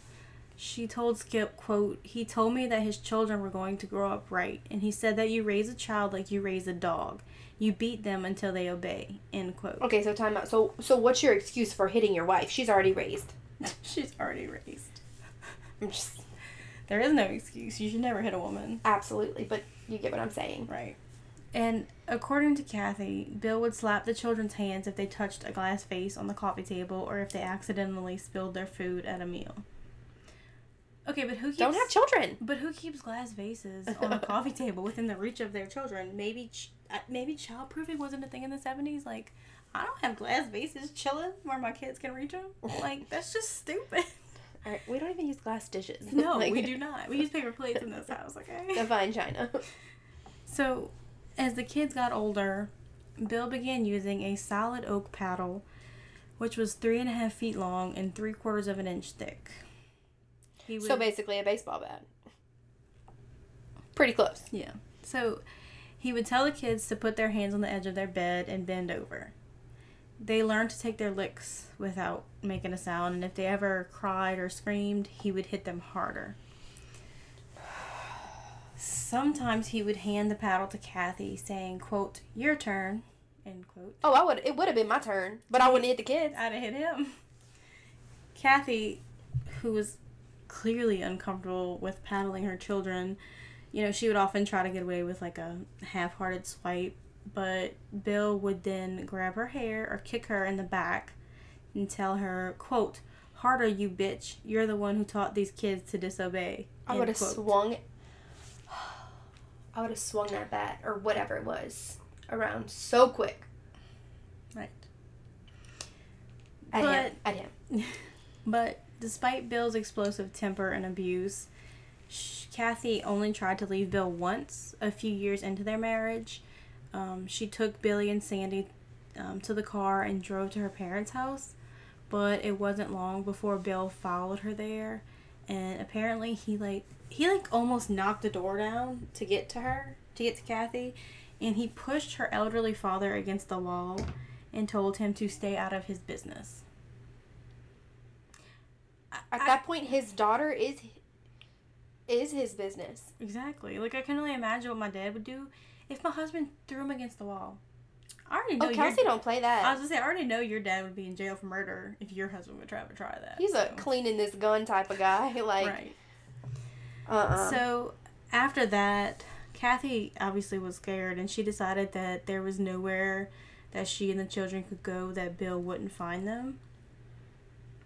She told Skip, quote, he told me that his children were going to grow up right, and he said that you raise a child like you raise a dog. You beat them until they obey, end quote. Okay, so time out. So so what's your excuse for hitting your wife? She's already raised. She's already raised. I'm just There is no excuse. You should never hit a woman. absolutely, but you get what I'm saying. Right. And according to Kathy, Bill would slap the children's hands if they touched a glass vase on the coffee table or if they accidentally spilled their food at a meal. Okay, but who keeps Don't have children. but who keeps glass vases on a coffee table within the reach of their children? Maybe ch- uh, maybe childproofing wasn't a thing in the 70s like I don't have glass vases chilling where my kids can reach them. Like that's just stupid. All right, we don't even use glass dishes. No, Like, we do not. We use paper plates in this house, okay? The fine china. So, as the kids got older, Bill began using a solid oak paddle, which was three and a half feet long and three quarters of an inch thick. He would, so basically, a baseball bat. Pretty close. yeah. So, he would tell the kids to put their hands on the edge of their bed and bend over. They learned to take their licks without making a sound, and if they ever cried or screamed, he would hit them harder. Sometimes he would hand the paddle to Kathy, saying, quote, your turn, end quote. Oh, I would. It would have been my turn, but I wouldn't hit the kids. I'd have hit him. Kathy, who was clearly uncomfortable with paddling her children, you know, she would often try to get away with like a half hearted swipe, but Bill would then grab her hair or kick her in the back and tell her, quote, harder you bitch, you're the one who taught these kids to disobey. I would have swung. I would have swung that bat or whatever it was around so quick Right. at But- him. At him. But despite Bill's explosive temper and abuse, Kathy only tried to leave Bill once, a few years into their marriage. Um, she took Billy and Sandy um, to the car and drove to her parents' house, but it wasn't long before Bill followed her there, and apparently he like he like almost knocked the door down to get to her, to get to Kathy, and he pushed her elderly father against the wall and told him to stay out of his business. At that point, his daughter is is his business. Exactly. Like I can only imagine what my dad would do if my husband threw him against the wall. I already oh, know. Oh, Kelsey don't play that. I was gonna say I already know your dad would be in jail for murder if your husband would try to try that. He's a cleaning this gun type of guy. Like, right. Uh, uh So after that, Kathy obviously was scared, and she decided that there was nowhere that she and the children could go that Bill wouldn't find them.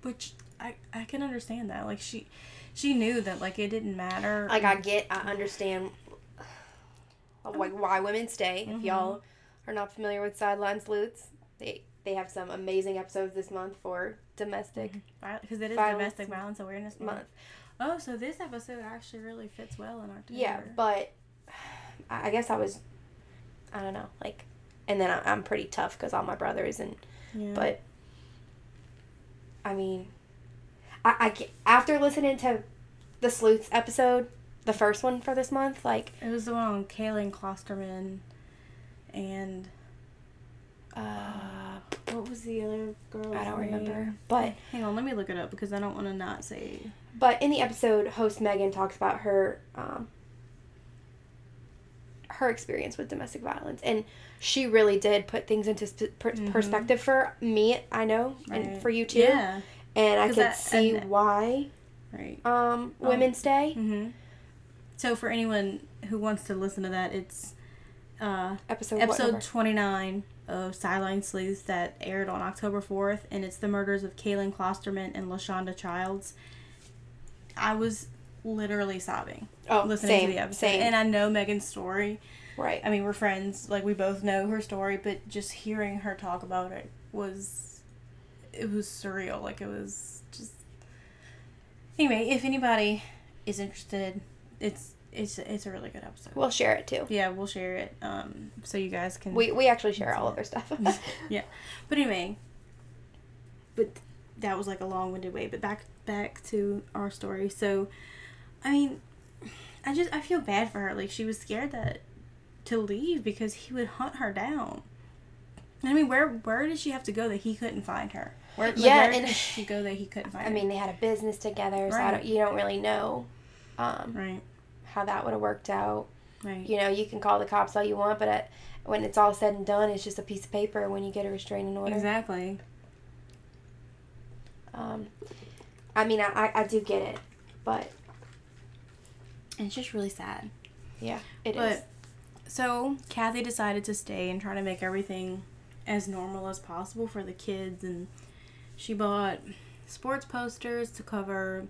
Which I I can understand that. Like she she knew that like it didn't matter. like I get, I understand, like why women stay. If y'all are not familiar with Sideline Sleuths, they they have some amazing episodes this month for domestic because it is Violence domestic violence awareness month. month. Oh, so this episode actually really fits well in October. Yeah, but I guess I was, I don't know, like, and then I, I'm pretty tough because all my brothers and yeah. but I mean, I, I after listening to the sleuths episode, the first one for this month, like, it was the one on Kaylin Klosterman, and uh, what was the other girl? I don't remember, but Hang on, let me look it up because I don't want to not say. But in the episode, host Megan talks about her um, her experience with domestic violence, and she really did put things into sp- per- Mhm. perspective for me. I know, and for you too, Yeah. and I could that- see and- why Right. um, women stay. Mm-hmm. So for anyone who wants to listen to that, it's uh, Episode episode 29 of Sideline Sleuths that aired on October 4th, and it's the murders of Kaylin Klosterman and LaShonda Childs. I was literally sobbing oh, listening same, to the episode. same, And I know Megan's story. right. I mean, we're friends. Like, we both know her story, but just hearing her talk about it was. It was surreal. Like, it was just. Anyway, if anybody is interested, it's it's it's a really good episode. We'll share it too. yeah, we'll share it um so you guys can We we actually share all of our stuff. yeah. But anyway, but that was like a long-winded way. But back back to our story. So, I mean, I just I feel bad for her. Like she was scared that to leave because he would hunt her down. I mean, where where did she have to go that he couldn't find her? Where, like, Yeah, where and- did she go that he couldn't find I her? mean, they had a business together, so I Right. don't, you don't really know um, right, how that would have worked out. right, You know, you can call the cops all you want, but at, when it's all said and done, it's just a piece of paper when you get a restraining order. exactly. Um, I mean, I, I, I do get it, but And it's just really sad. yeah, it is. But so Kathy decided to stay and try to make everything as normal as possible for the kids and she bought sports posters to cover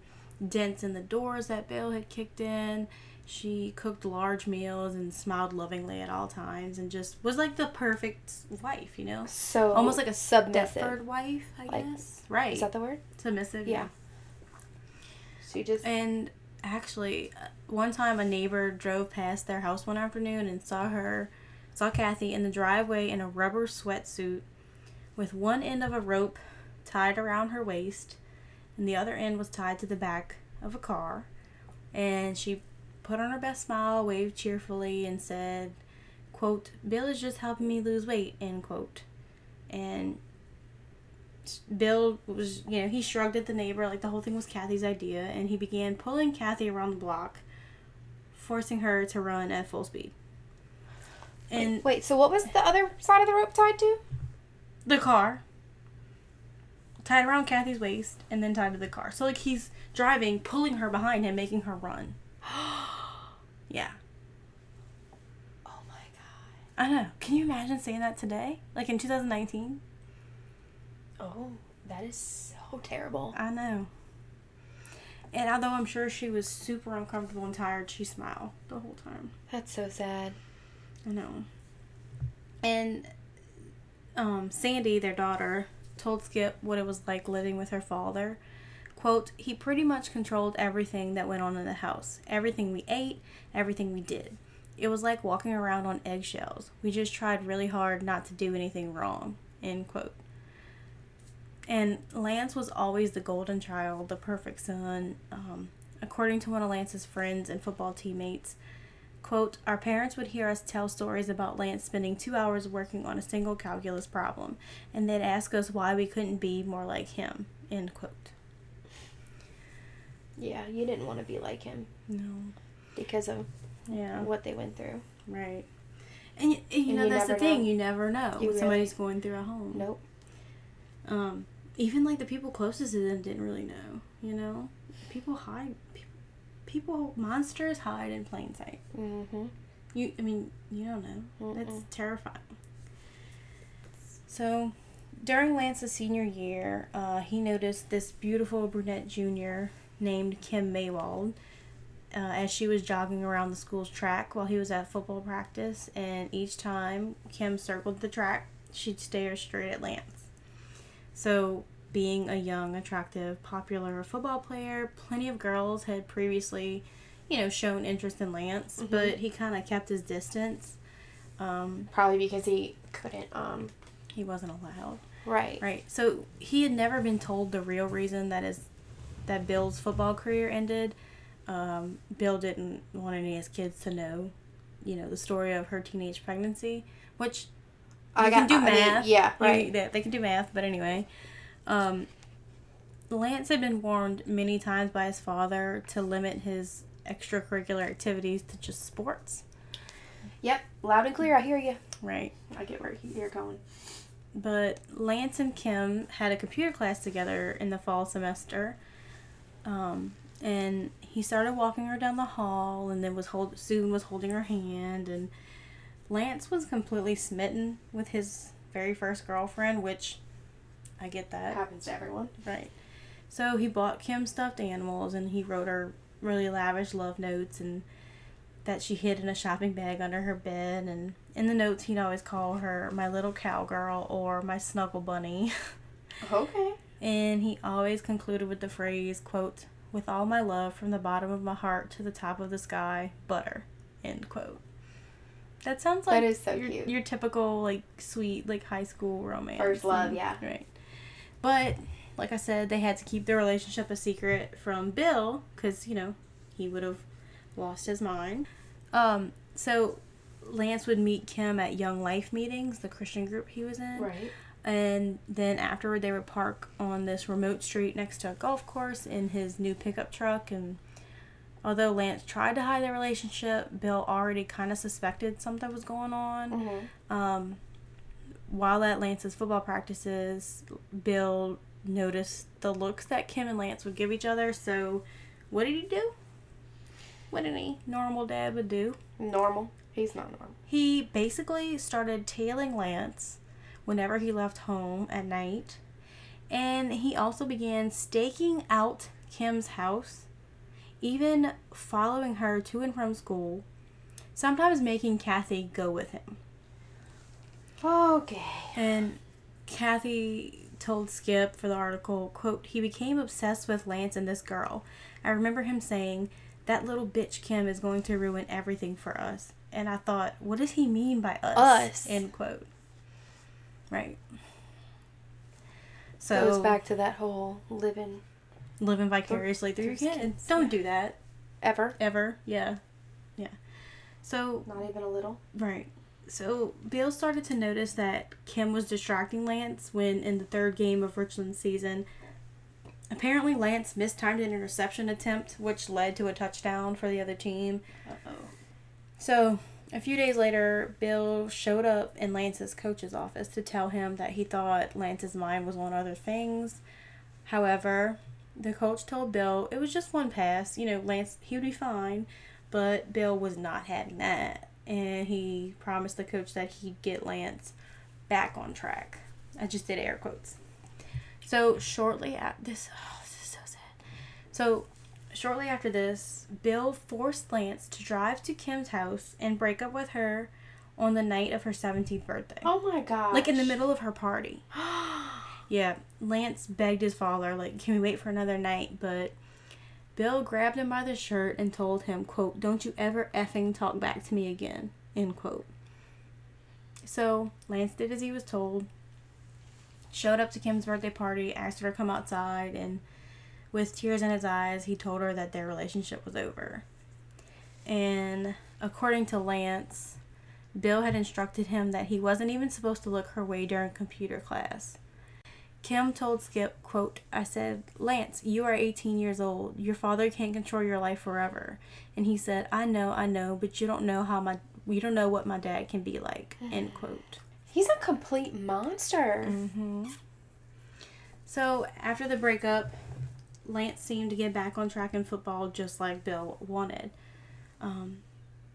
dents in the doors that Bill had kicked in. She cooked large meals and smiled lovingly at all times and just was like the perfect wife, you know? So Almost like a submissive. Wife, I Like- guess. Right. Is that the word? Submissive, Yeah. She just And actually, uh, one time a neighbor drove past their house one afternoon and saw her, saw Kathy in the driveway in a rubber sweatsuit with one end of a rope tied around her waist and the other end was tied to the back of a car. And she put on her best smile, waved cheerfully, and said, quote, Bill is just helping me lose weight, end quote. And Bill was, you know, he shrugged at the neighbor like the whole thing was Kathy's idea, and he began pulling Kathy around the block, forcing her to run at full speed. And wait. So what was the other side of the rope tied to? the car, tied around Kathy's waist, and then tied to the car. So, like, he's driving, pulling her behind him, making her run. Yeah. Oh my god. I know. Can you imagine saying that today? Like in 2019? Oh, that is so terrible. I know. And although I'm sure she was super uncomfortable and tired, she smiled the whole time. That's so sad. I know. And um, Sandy, their daughter, told Skip what it was like living with her father. Quote, he pretty much controlled everything that went on in the house. Everything we ate, everything we did. It was like walking around on eggshells. We just tried really hard not to do anything wrong. End quote. And Lance was always the golden child, the perfect son. Um, according to one of Lance's friends and football teammates, quote, Our parents would hear us tell stories about Lance spending two hours working on a single calculus problem, and they'd ask us why we couldn't be more like him, end quote. Yeah, you didn't want to be like him No. because of Yeah. what they went through. Right. And, and you And know, you that's the thing. know. You never know You what really- somebody's going through at home. Nope. Um, even like the people closest to them didn't really know. You know, people hide. People, people monsters hide in plain sight. Mm-hmm. You, I mean, you don't know. That's Mm-mm. terrifying. So, during Lance's senior year, uh, he noticed this beautiful brunette junior named Kim Maywald uh, as she was jogging around the school's track while he was at football practice. And each time Kim circled the track, she'd stare straight at Lance. So, being a young, attractive, popular football player, plenty of girls had previously, you know, shown interest in Lance, Mhm. but he kind of kept his distance. Um, Probably because he couldn't. Um. he wasn't allowed. Right. Right. So he had never been told the real reason that is that Bill's football career ended. Um, Bill didn't want any of his kids to know, you know, the story of her teenage pregnancy, which I got can do I mean, math. yeah. Right. they, they can do math, but anyway. Um, Lance had been warned many times by his father to limit his extracurricular activities to just sports. Yep. Loud and clear. I hear you. Right. I get where you're going. But Lance and Kim had a computer class together in the fall semester. Um, and he started walking her down the hall and then was hold soon was holding her hand and Lance was completely smitten with his very first girlfriend, which I get that. happens to everyone. Right. So he bought Kim stuffed animals and he wrote her really lavish love notes and that she hid in a shopping bag under her bed and in the notes he'd always call her my little cowgirl or my snuggle bunny. Okay. and he always concluded with the phrase, quote, with all my love from the bottom of my heart to the top of the sky, butter, end quote. That sounds like That is so your, cute. your typical like sweet like high school romance. First love, and- yeah. Right. But like I said, they had to keep their relationship a secret from Bill because you know he would have lost his mind. Um, so Lance would meet Kim at Young Life meetings, the Christian group he was in, Right. and then afterward they would park on this remote street next to a golf course in his new pickup truck and. Although Lance tried to hide their relationship, Bill already kind of suspected something was going on. Mm-hmm. Um, while at Lance's football practices, Bill noticed the looks that Kim and Lance would give each other. So, what did he do? What any normal dad would do? Normal. He's not normal. He basically started tailing Lance whenever he left home at night. And he also began staking out Kim's house, even following her to and from school, sometimes making Kathy go with him. Okay. And Kathy told Skip for the article, quote, he became obsessed with Lance and this girl. I remember him saying, that little bitch Kim is going to ruin everything for us. And I thought, what does he mean by us? Us. End quote. Right. So Goes back to that whole living living vicariously through your kids. kids, Don't yeah. do that ever. ever. Yeah. Yeah. So Not even a little. Right. So Bill started to notice that Kim was distracting Lance when in the third game of Richland's season. Apparently, Lance mistimed an interception attempt, which led to a touchdown for the other team. Uh-oh. So, a few days later, Bill showed up in Lance's coach's office to tell him that he thought Lance's mind was on other things. However, the coach told Bill it was just one pass. You know, Lance, he would be fine. But Bill was not having that. And he promised the coach that he'd get Lance back on track. I just did air quotes. So, shortly after this, oh, this is so sad. So, Shortly after this, Bill forced Lance to drive to Kim's house and break up with her on the night of her 17th birthday. Oh my god. Like in the middle of her party. Yeah, Lance begged his father, like, can we wait for another night? But Bill grabbed him by the shirt and told him, quote, don't you ever effing talk back to me again, end quote. So Lance did as he was told, showed up to Kim's birthday party, asked her to come outside, and With tears in his eyes, he told her that their relationship was over. And according to Lance, Bill had instructed him that he wasn't even supposed to look her way during computer class. Kim told Skip, quote, I said, Lance, you are 18 years old. Your father can't control your life forever. And he said, I know, I know, but you don't know how my, you don't know what my dad can be like, end quote. He's a complete monster. Mm-hmm. So after the breakup, Lance seemed to get back on track in football just like Bill wanted. Um,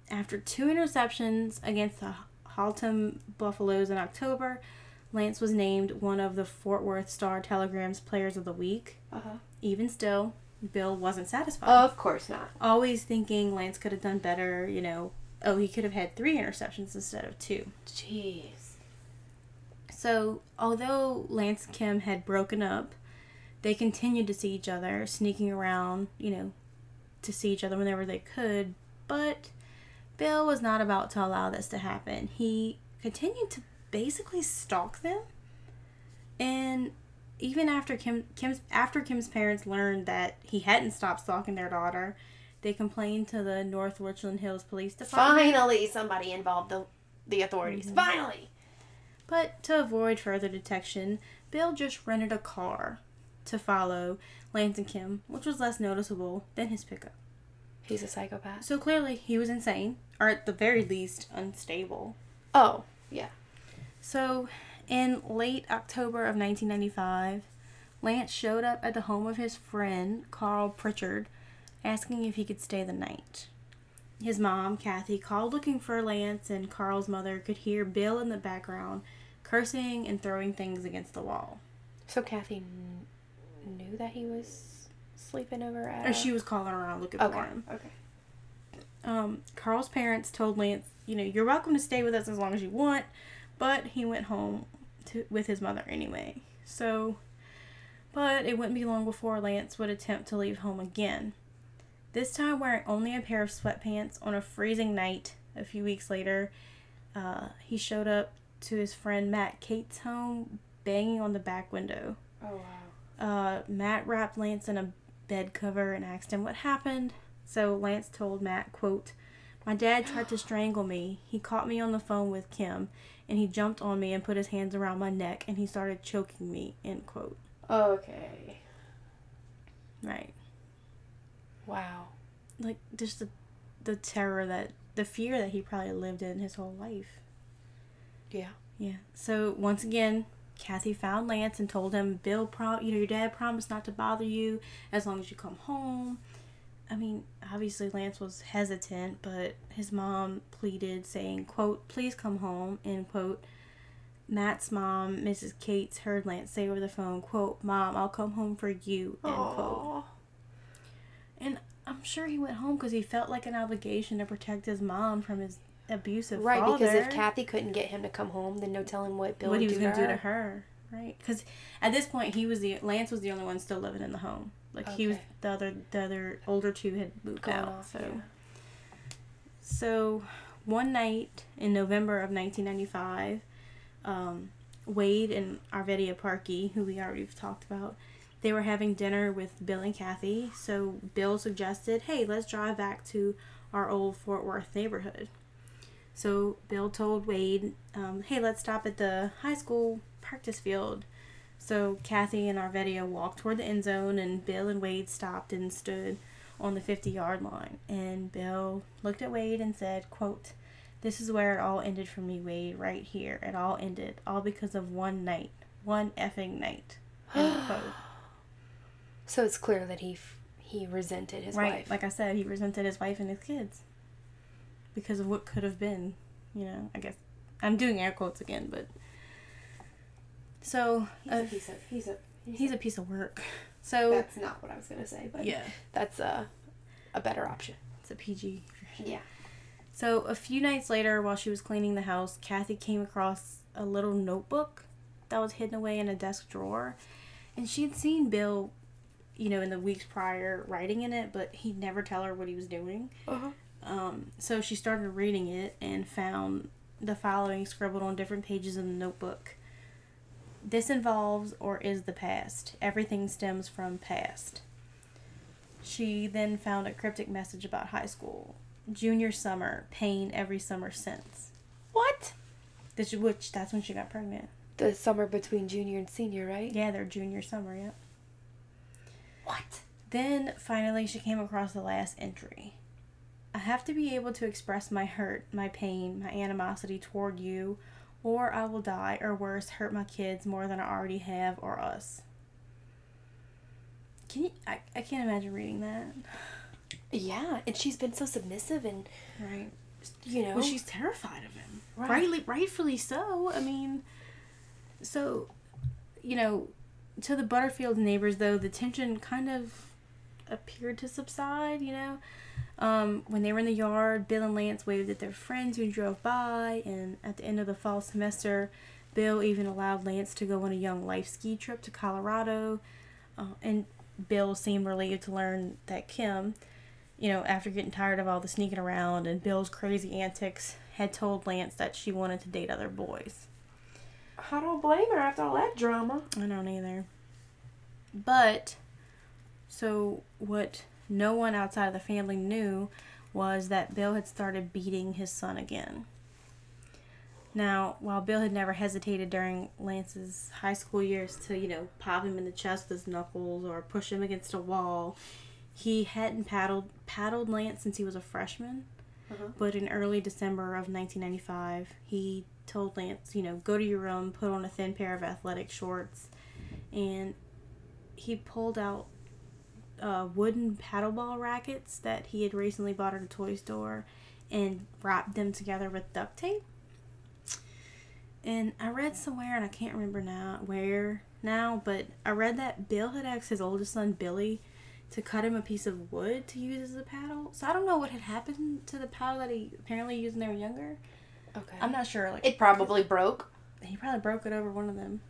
after two interceptions against the Haltom Buffaloes in October, Lance was named one of the Fort Worth Star Telegram's Players of the Week. Uh-huh. Even still, Bill wasn't satisfied. Of course not. Always thinking Lance could have done better, you know. Oh, he could have had three interceptions instead of two. Jeez. So, although Lance and Kim had broken up, they continued to see each other, sneaking around, you know, to see each other whenever they could. But Bill was not about to allow this to happen. He continued to basically stalk them. And even after Kim Kim's after Kim's parents learned that he hadn't stopped stalking their daughter, they complained to the North Richland Hills Police Department. Finally, somebody involved the the authorities. Mm-hmm. Finally. But to avoid further detection, Bill just rented a car to follow Lance and Kim, which was less noticeable than his pickup. He's a psychopath. So clearly, he was insane, or at the very least, unstable. Oh, yeah. So, in late October of 1995, Lance showed up at the home of his friend, Carl Pritchard, asking if he could stay the night. His mom, Kathy, called looking for Lance, and Carl's mother could hear Bill in the background cursing and throwing things against the wall. So Kathy kn- knew that he was sleeping over at. Or she was calling around looking Okay. for him. Okay. Um, Carl's parents told Lance, you know, you're welcome to stay with us as long as you want, but he went home to with his mother anyway. So, but it wouldn't be long before Lance would attempt to leave home again. This time wearing only a pair of sweatpants on a freezing night. A few weeks later, uh, he showed up to his friend Matt Cates' home, banging on the back window. Oh wow. Uh, Matt wrapped Lance in a bed cover and asked him what happened. So Lance told Matt, quote, My dad tried to strangle me. He caught me on the phone with Kim, and he jumped on me and put his hands around my neck, and he started choking me, end quote. Okay. Right. Wow. Like, just the, the terror that, the fear that he probably lived in his whole life. Yeah. Yeah. So once again, Kathy found Lance and told him, "Bill, prom- you know, your dad promised not to bother you as long as you come home." I mean, obviously Lance was hesitant, but his mom pleaded, saying, "quote Please come home." End quote. Matt's mom, Mrs. Cates, heard Lance say over the phone, "quote Mom, I'll come home for you." End quote. And I'm sure he went home because he felt like an obligation to protect his mom from his abusive father. Right, father. because if Kathy couldn't get him to come home, then no telling what Bill what would he was do going to to do to her, right? Because at this point, he was the Lance was the only one still living in the home. Like he was the other the other older two had moved Gone out. off, so yeah. so one night in November of 1995, um, Wade and Arvedia Parkey, who we already talked about, they were having dinner with Bill and Kathy. So Bill suggested, "Hey, let's drive back to our old Fort Worth neighborhood." So Bill told Wade, um, "Hey, let's stop at the high school practice field." So Kathy and Arvedia walked toward the end zone, and Bill and Wade stopped and stood on the 50 yard line. And Bill looked at Wade and said, quote, This is where it all ended for me, Wade, right here. It all ended. All because of one night. One effing night. End quote. So it's clear that he f- he resented his right. wife. Like I said, he resented his wife and his kids. Because of what could have been. You know, I guess. I'm doing air quotes again, but. So, he's uh, a piece of he's a he's a piece of work. So, that's not what I was gonna say, but yeah, that's a a better option. it's a PG Yeah. So a few nights later, while she was cleaning the house, Kathy came across a little notebook that was hidden away in a desk drawer, and she had seen Bill, you know, in the weeks prior writing in it, but he'd never tell her what he was doing. Uh-huh. Um, so she started reading it and found the following scribbled on different pages in the notebook. This involves or is the past. Everything stems from past. She then found a cryptic message about high school. Junior summer, pain every summer since. What? This, which that's when she got pregnant. The summer between junior and senior, right? Yeah, their junior summer, yep. What? Then finally she came across the last entry. I have to be able to express my hurt, my pain, my animosity toward you, or I will die, or worse, hurt my kids more than I already have, or us. Can you? I, I can't imagine reading that. Yeah, and she's been so submissive and Right. you know. Well, she's terrified of him. Right. Rightly, rightfully so. I mean, so, you know, to the Butterfield neighbors, though, the tension kind of appeared to subside, you know. Um, when they were in the yard, Bill and Lance waved at their friends who drove by, and at the end of the fall semester, Bill even allowed Lance to go on a young life ski trip to Colorado. Uh, and Bill seemed relieved to learn that Kim, you know, after getting tired of all the sneaking around and Bill's crazy antics, had told Lance that she wanted to date other boys. I don't blame her after all that drama. I don't either. But, so what no one outside of the family knew was that Bill had started beating his son again. Now, while Bill had never hesitated during Lance's high school years to, you know, pop him in the chest with his knuckles or push him against a wall, he hadn't paddled paddled Lance since he was a freshman. Uh-huh. But in early December of 1995, he told Lance, you know, go to your room, put on a thin pair of athletic shorts, and he pulled out uh, wooden paddleball rackets that he had recently bought at a toy store and wrapped them together with duct tape. And I read somewhere, and I can't remember now where now, but I read that Bill had asked his oldest son Billy to cut him a piece of wood to use as a paddle. So I don't know what had happened to the paddle that he apparently used when they were younger. Okay. I'm not sure. Like it probably broke. he probably broke it over one of them.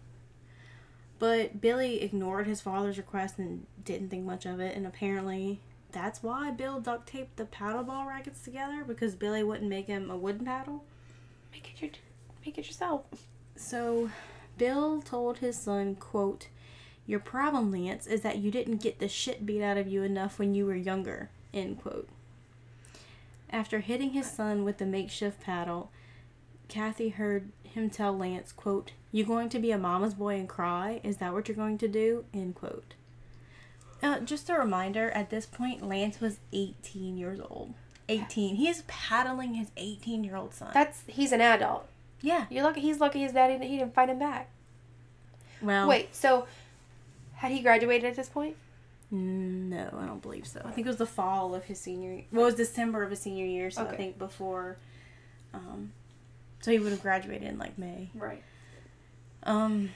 But Billy ignored his father's request and didn't think much of it, and apparently that's why Bill duct taped the paddleball rackets together because Billy wouldn't make him a wooden paddle. Make it your make it yourself. So Bill told his son, quote, Your problem, Lance, is that you didn't get the shit beat out of you enough when you were younger, end quote. After hitting his son with the makeshift paddle, Kathy heard him tell Lance, quote, You going to be a mama's boy and cry? Is that what you're going to do? End quote. Uh, just a reminder, at this point, Lance was 18 years old. 18. He is paddling his 18 year old son. That's he's an adult. yeah. You're lucky. He's lucky his daddy he didn't fight him back. Well, Wait, so had he graduated at this point? No, I don't believe so. I think it was the fall of his senior. year. Well, it was December of his senior year, so I think before. Um, so he would have graduated in like May. Right. Um,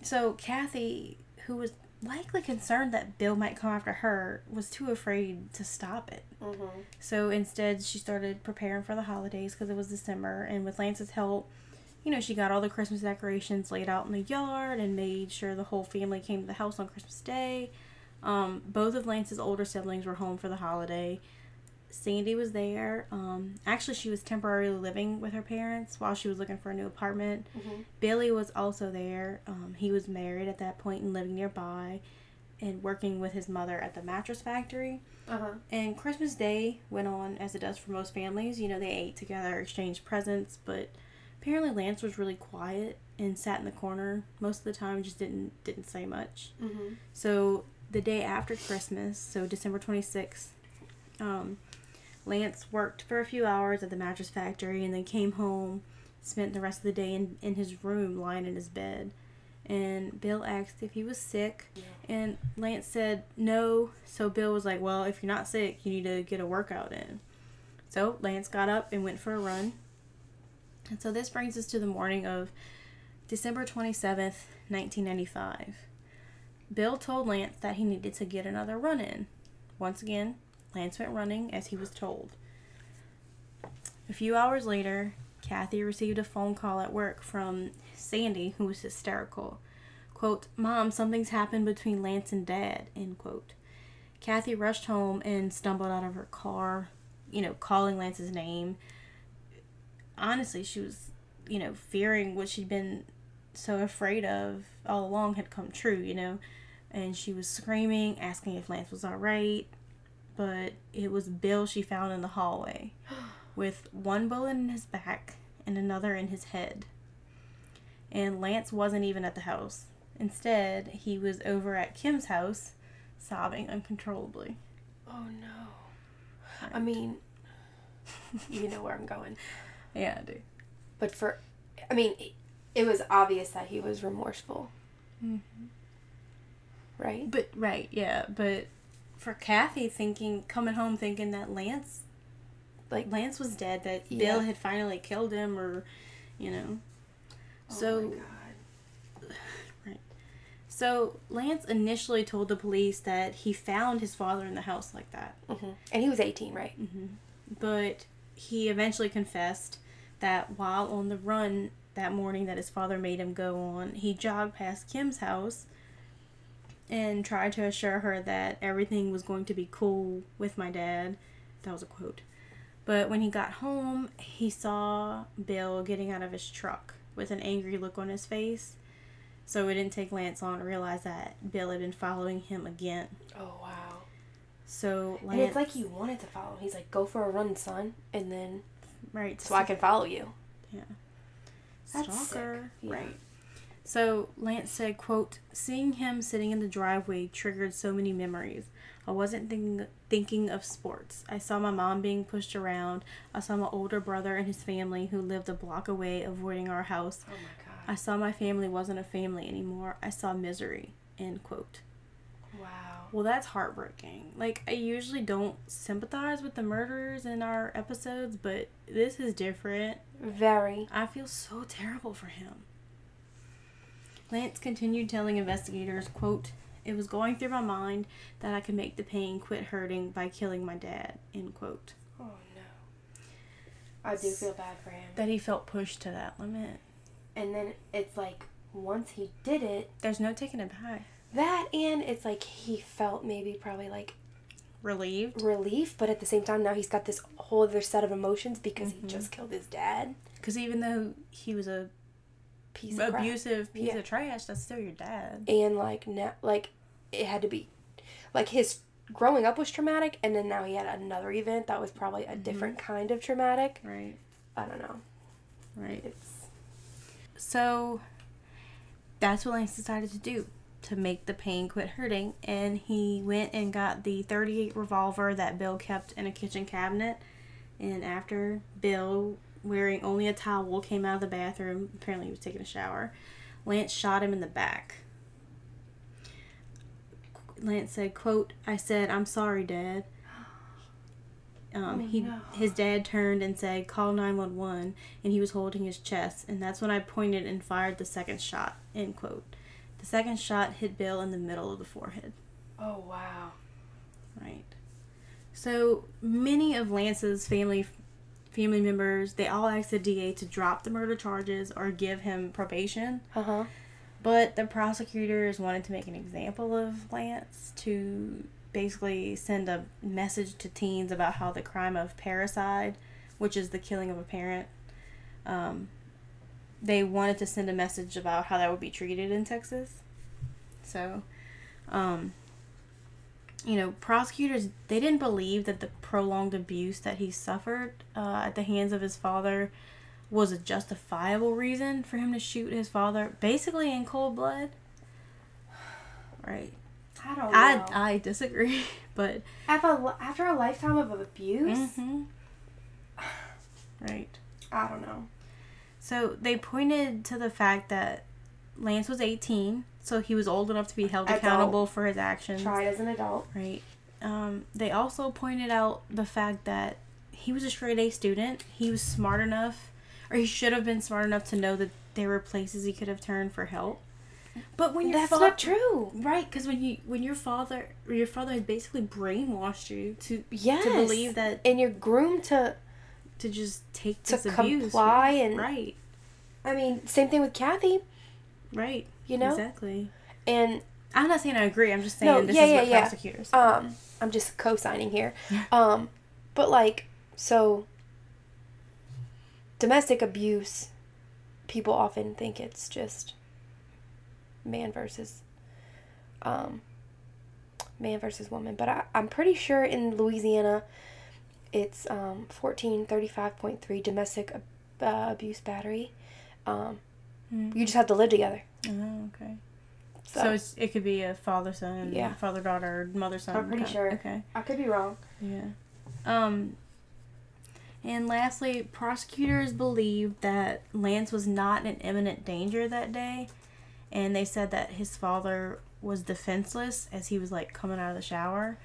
so Kathy, who was likely concerned that Bill might come after her, was too afraid to stop it. Mm-hmm. So instead, she started preparing for the holidays because it was December, and with Lance's help, you know, she got all the Christmas decorations laid out in the yard and made sure the whole family came to the house on Christmas Day. Um, both of Lance's older siblings were home for the holiday. Sandy was there. Um, actually, she was temporarily living with her parents while she was looking for a new apartment. Mhm. Billy was also there. Um, he was married at that point and living nearby and working with his mother at the mattress factory. Uh huh. And Christmas Day went on as it does for most families. You know, they ate together, exchanged presents, but apparently Lance was really quiet and sat in the corner most of the time, just didn't didn't say much. Mm-hmm. So the day after Christmas, so December twenty sixth, um, Lance worked for a few hours at the mattress factory and then came home, spent the rest of the day in, in his room lying in his bed. And Bill asked if he was sick, Yeah. and Lance said no. So Bill was like, Well, if you're not sick, you need to get a workout in. So Lance got up and went for a run. And so this brings us to the morning of December 27th, 1995. Bill told Lance that he needed to get another run in. Once again, Lance went running as he was told. A few hours later, Kathy received a phone call at work from Sandy, who was hysterical. Quote, Mom, something's happened between Lance and Dad, end quote. Kathy rushed home and stumbled out of her car, you know, calling Lance's name. Honestly, she was, you know, fearing what she'd been so afraid of all along had come true, you know. And she was screaming, asking if Lance was all right. But it was Bill she found in the hallway with one bullet in his back and another in his head. And Lance wasn't even at the house. Instead, he was over at Kim's house, sobbing uncontrollably. Oh no. I mean, you know where I'm going. Yeah, I do. But for, I mean, it, it was obvious that he was remorseful. Mm-hmm. Right? But right, yeah, but for Kathy thinking coming home thinking that Lance like Lance was dead, that Yeah. Bill had finally killed him or you know. oh So my God. Right. So Lance initially told the police that he found his father in the house like that. Mhm. And he was 18, right? But he eventually confessed that while on the run that morning that his father made him go on, he jogged past Kim's house and tried to assure her that everything was going to be cool with my dad. That was a quote. But when he got home, he saw Bill getting out of his truck with an angry look on his face. So it didn't take Lance long to realize that Bill had been following him again. Oh wow. So Lance, And it's like he wanted to follow. him. He's like, "Go for a run, son," and then right, so I can follow you. Yeah. That's stalker. sick. Yeah. Right. So Lance said, quote, seeing him sitting in the driveway triggered so many memories. I wasn't thinking thinking of sports. I saw my mom being pushed around. I saw my older brother and his family who lived a block away avoiding our house. Oh my god. I saw my family wasn't a family anymore. I saw misery. End quote. Wow. Well, that's heartbreaking. Like, I usually don't sympathize with the murderers in our episodes, but this is different. Very. I feel so terrible for him. Lance continued telling investigators, quote, It was going through my mind that I could make the pain quit hurting by killing my dad, end quote. Oh no. I do feel bad for him. That he felt pushed to that limit. And then it's like once he did it, There's no taking it back. that and it's like he felt maybe probably like Relieved. relief, but at the same time now he's got this whole other set of emotions because he mm-hmm. just killed his dad. Because even though he was a Piece of crap. abusive piece Yeah. of trash, that's still your dad. and like now like it had to be like his growing up was traumatic and then now he had another event that was probably a mm-hmm. different kind of traumatic Right. i don't know Right. it's So that's what Lance decided to do to make the pain quit hurting. And he went and got the 38 revolver that Bill kept in a kitchen cabinet. And after Bill, wearing only a towel, came out of the bathroom, apparently he was taking a shower, Lance shot him in the back. Lance said, quote, I said, I'm sorry, Dad. Um, Oh, he no. his dad turned and said, "Call 911," and he was holding his chest, and that's when I pointed and fired the second shot. End quote. The second shot hit Bill in the middle of the forehead. oh wow Right. So many of Lance's family family members they all asked the DA to drop the murder charges or give him probation. uh-huh But the prosecutors wanted to make an example of Lance to basically send a message to teens about how the crime of parricide, which is the killing of a parent, um, they wanted to send a message about how that would be treated in Texas. So, um, you know, prosecutors they didn't believe that the prolonged abuse that he suffered uh, at the hands of his father was a justifiable reason for him to shoot his father, basically in cold blood. Right. i don't know I I disagree, but after, a, after a lifetime of abuse Mhm. right. i don't know So they pointed to the fact that Lance was 18, so he was old enough to be held Adult. accountable for his actions. tried as an adult Right. Um, they also pointed out the fact that he was a straight A student. He was smart enough, or he should have been smart enough to know that there were places he could have turned for help. But when your that's fa- not true right? Because when you when your father your father has basically brainwashed you to yes to believe that and you're groomed to to just take To this abuse. comply and- right, i mean same thing with kathy right, you know exactly. and I'm not saying I agree. I'm just saying No, this yeah, is yeah, what yeah. prosecutors. um i'm just co-signing here um but like so domestic abuse people often think it's just man versus um man versus woman, but I, I'm pretty sure in Louisiana, it's um, 1435.3 domestic uh, abuse battery. Um, Mm. You just have to live together. Oh, okay. So, So, it's, it could be a father son, Yeah. father daughter, mother son. I'm pretty kind- sure. Okay. I could be wrong. Yeah. Um. And lastly, prosecutors believed that Lance was not in imminent danger that day, and they said that his father was defenseless as he was like coming out of the shower.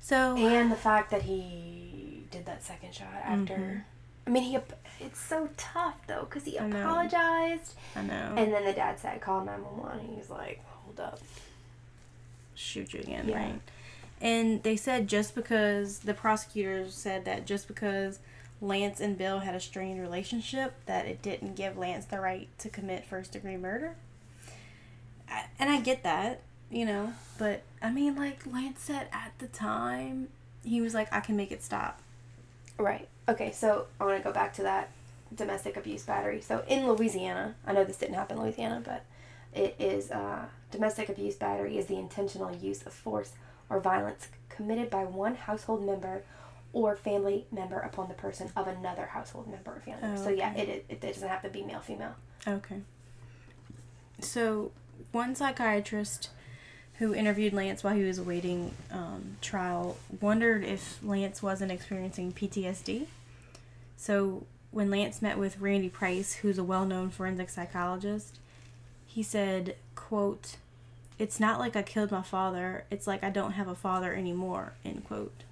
So And the fact that he did that second shot after. Mhm. I mean, he. It's so tough though, because he I know. apologized, I know. and then the dad said, "Call 911." And he's like, "Hold up." shoot you again, Yeah. right? And they said just because the prosecutors said that just because Lance and Bill had a strained relationship, that it didn't give Lance the right to commit first degree murder. I, and I get that, you know, but I mean, like Lance said at the time, he was like, I can make it stop. Right. Okay, so I want to go back to that domestic abuse battery. So in Louisiana, I know this didn't happen in Louisiana, but it is uh, domestic abuse battery is the intentional use of force or violence committed by one household member or family member upon the person of another household member or family member. Oh, So yeah, it, it, it doesn't have to be male female. Okay. So, one psychiatrist who interviewed Lance while he was awaiting um, trial wondered if Lance wasn't experiencing PTSD. So, when Lance met with Randy Price, who's a well-known forensic psychologist, he said, "quote It's not like I killed my father. It's like I don't have a father anymore." End quote.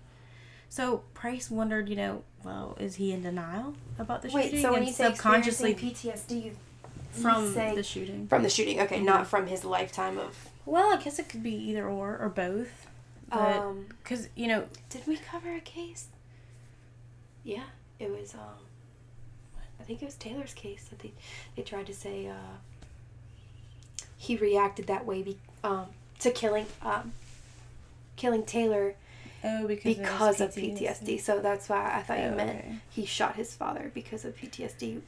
So Price wondered, you know, well, is he in denial about the Wait, shooting so when and you subconsciously experiencing PTSD, from the shooting? from the shooting, okay, Mhm. not from his lifetime of. Well, I guess it could be either or or both. But Um, because you know, Did we cover a case? Yeah, it was. Um, I think it was Taylor's case that they they tried to say uh, he reacted that way be, um, to killing um, killing Taylor oh, because, because of PTSD. So that's why I thought you Oh, meant okay. he shot his father because of PTSD.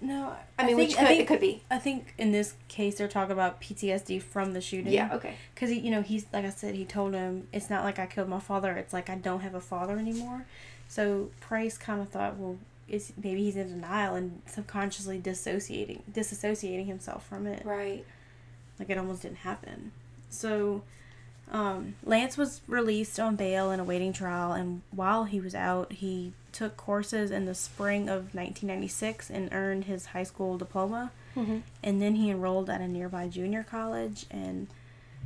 No, I mean, think, which I could, think, it could be. I think in this case they're talking about PTSD from the shooting. Yeah. Okay. Because you know he's like I said, he told him it's not like I killed my father. It's like I don't have a father anymore. So Price kind of thought, well, it's maybe he's in denial and subconsciously dissociating disassociating himself from it. Right. like it almost didn't happen. So, um, Lance was released on bail and awaiting trial, and while he was out, he took courses in the spring of 1996 and earned his high school diploma. Mm-hmm. And then he enrolled at a nearby junior college, and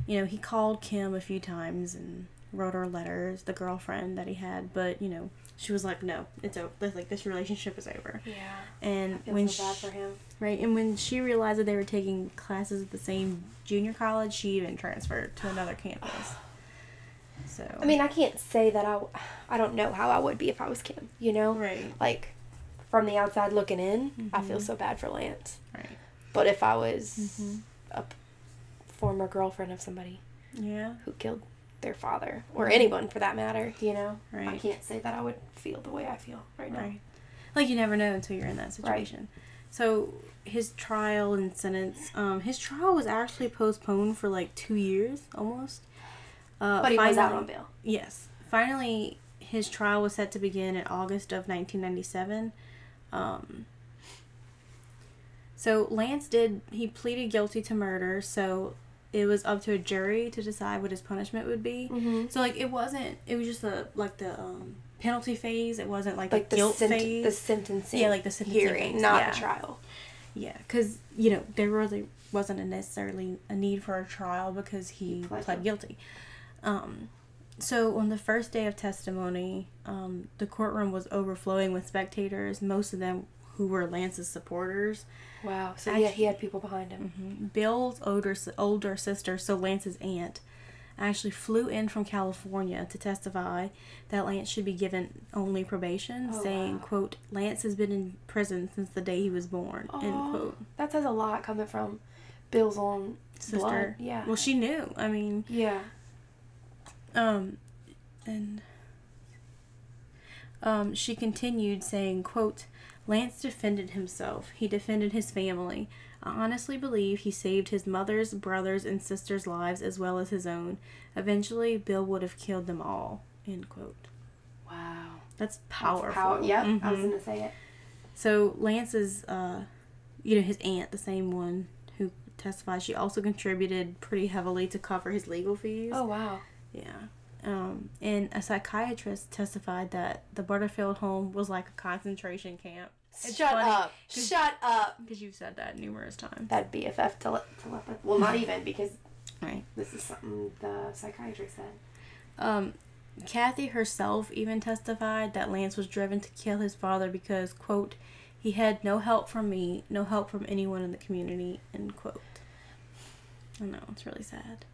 you know he called Kim a few times and wrote her letters, the girlfriend that he had, but you know she was like, no, it's over. Like this relationship is over. Yeah. And when so bad she- for him. Right, and when she realized that they were taking classes at the same junior college, she even transferred to another campus. So I mean, I can't say that I. I don't know how I would be if I was Kim. You know. right, like from the outside looking in, I feel Mhm. so bad for Lance. right, But if I was Mhm. a former girlfriend of somebody yeah, who killed their father or Right. anyone for that matter, you know, Right. I can't say that I would feel the way I feel right now. right. Like you never know until you're in that situation. Right. So his trial and sentence, um, his trial was actually postponed for like two years almost. Uh, But he was out on bail. Yes. Finally, his trial was set to begin in August of 1997. Um, so Lance did, he pleaded guilty to murder, so it was up to a jury to decide what his punishment would be. Mm-hmm. So, like, it wasn't, it was just the, like, the um, penalty phase. It wasn't, like, Like the the, guilt sent- phase. the sentencing. Yeah, like the sentencing hearing, phase, not yeah. the trial. Yeah, because you know there really wasn't a necessarily a need for a trial because he, He pled pled, guilty. Um, so on the first day of testimony, um, the courtroom was overflowing with spectators. Most of them who were Lance's supporters. Wow. So Actually- yeah, he had people behind him. hmm Bill's older older sister, so Lance's aunt, actually flew in from California to testify that Lance should be given only probation, Oh, saying, wow. "quote Lance has been in prison since the day he was born." End quote. That says a lot coming from Bill's own Sister. blood. Yeah. Well, she knew. I mean, yeah. Um, and um, she continued saying, "quote Lance defended himself. He defended his family. I honestly believe he saved his mother's, brothers, and sisters' lives as well as his own. Eventually, Bill would have killed them all. End quote. Wow. That's powerful. That's pow- yeah, I was Mhm. going to say it. So Lance's, uh, you know, his aunt, the same one who testified, she also contributed pretty heavily to cover his legal fees. Oh, wow. Yeah. Um, and a psychiatrist testified that the Butterfield home was like a concentration camp. It's Shut up! Shut up. Because you've said that numerous times. That BFF tele- telepathy. Well, not even because Right. this is something the psychiatrist said. Um, Kathy herself even testified that Lance was driven to kill his father because, quote, he had no help from me, no help from anyone in the community, end quote. I know, it's really sad.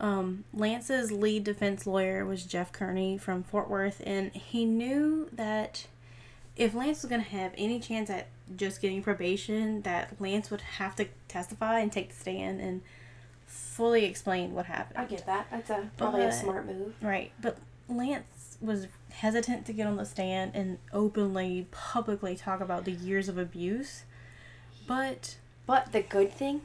Um, Lance's lead defense lawyer was Jeff Kearney from Fort Worth, and he knew that if Lance was going to have any chance at just getting probation, that Lance would have to testify and take the stand and fully explain what happened. I get that. That's a probably a smart move. Right, but Lance was hesitant to get on the stand and openly, publicly talk about the years of abuse. But But the good thing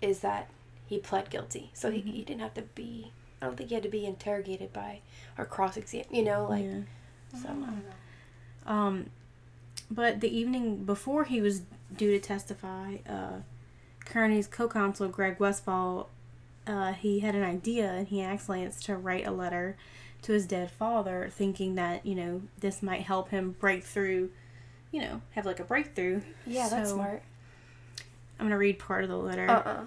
is that he pled guilty, so he, he didn't have to be. I don't think he had to be interrogated by or cross examined. You know, like yeah. so. I know. um, but the evening before he was due to testify, uh, Kearney's co-counsel Greg Westfall, uh, he had an idea and he asked Lance to write a letter to his dead father, thinking that you know this might help him break through, you know, have like a breakthrough. Yeah, that's smart. I'm gonna read part of the letter. Uh uh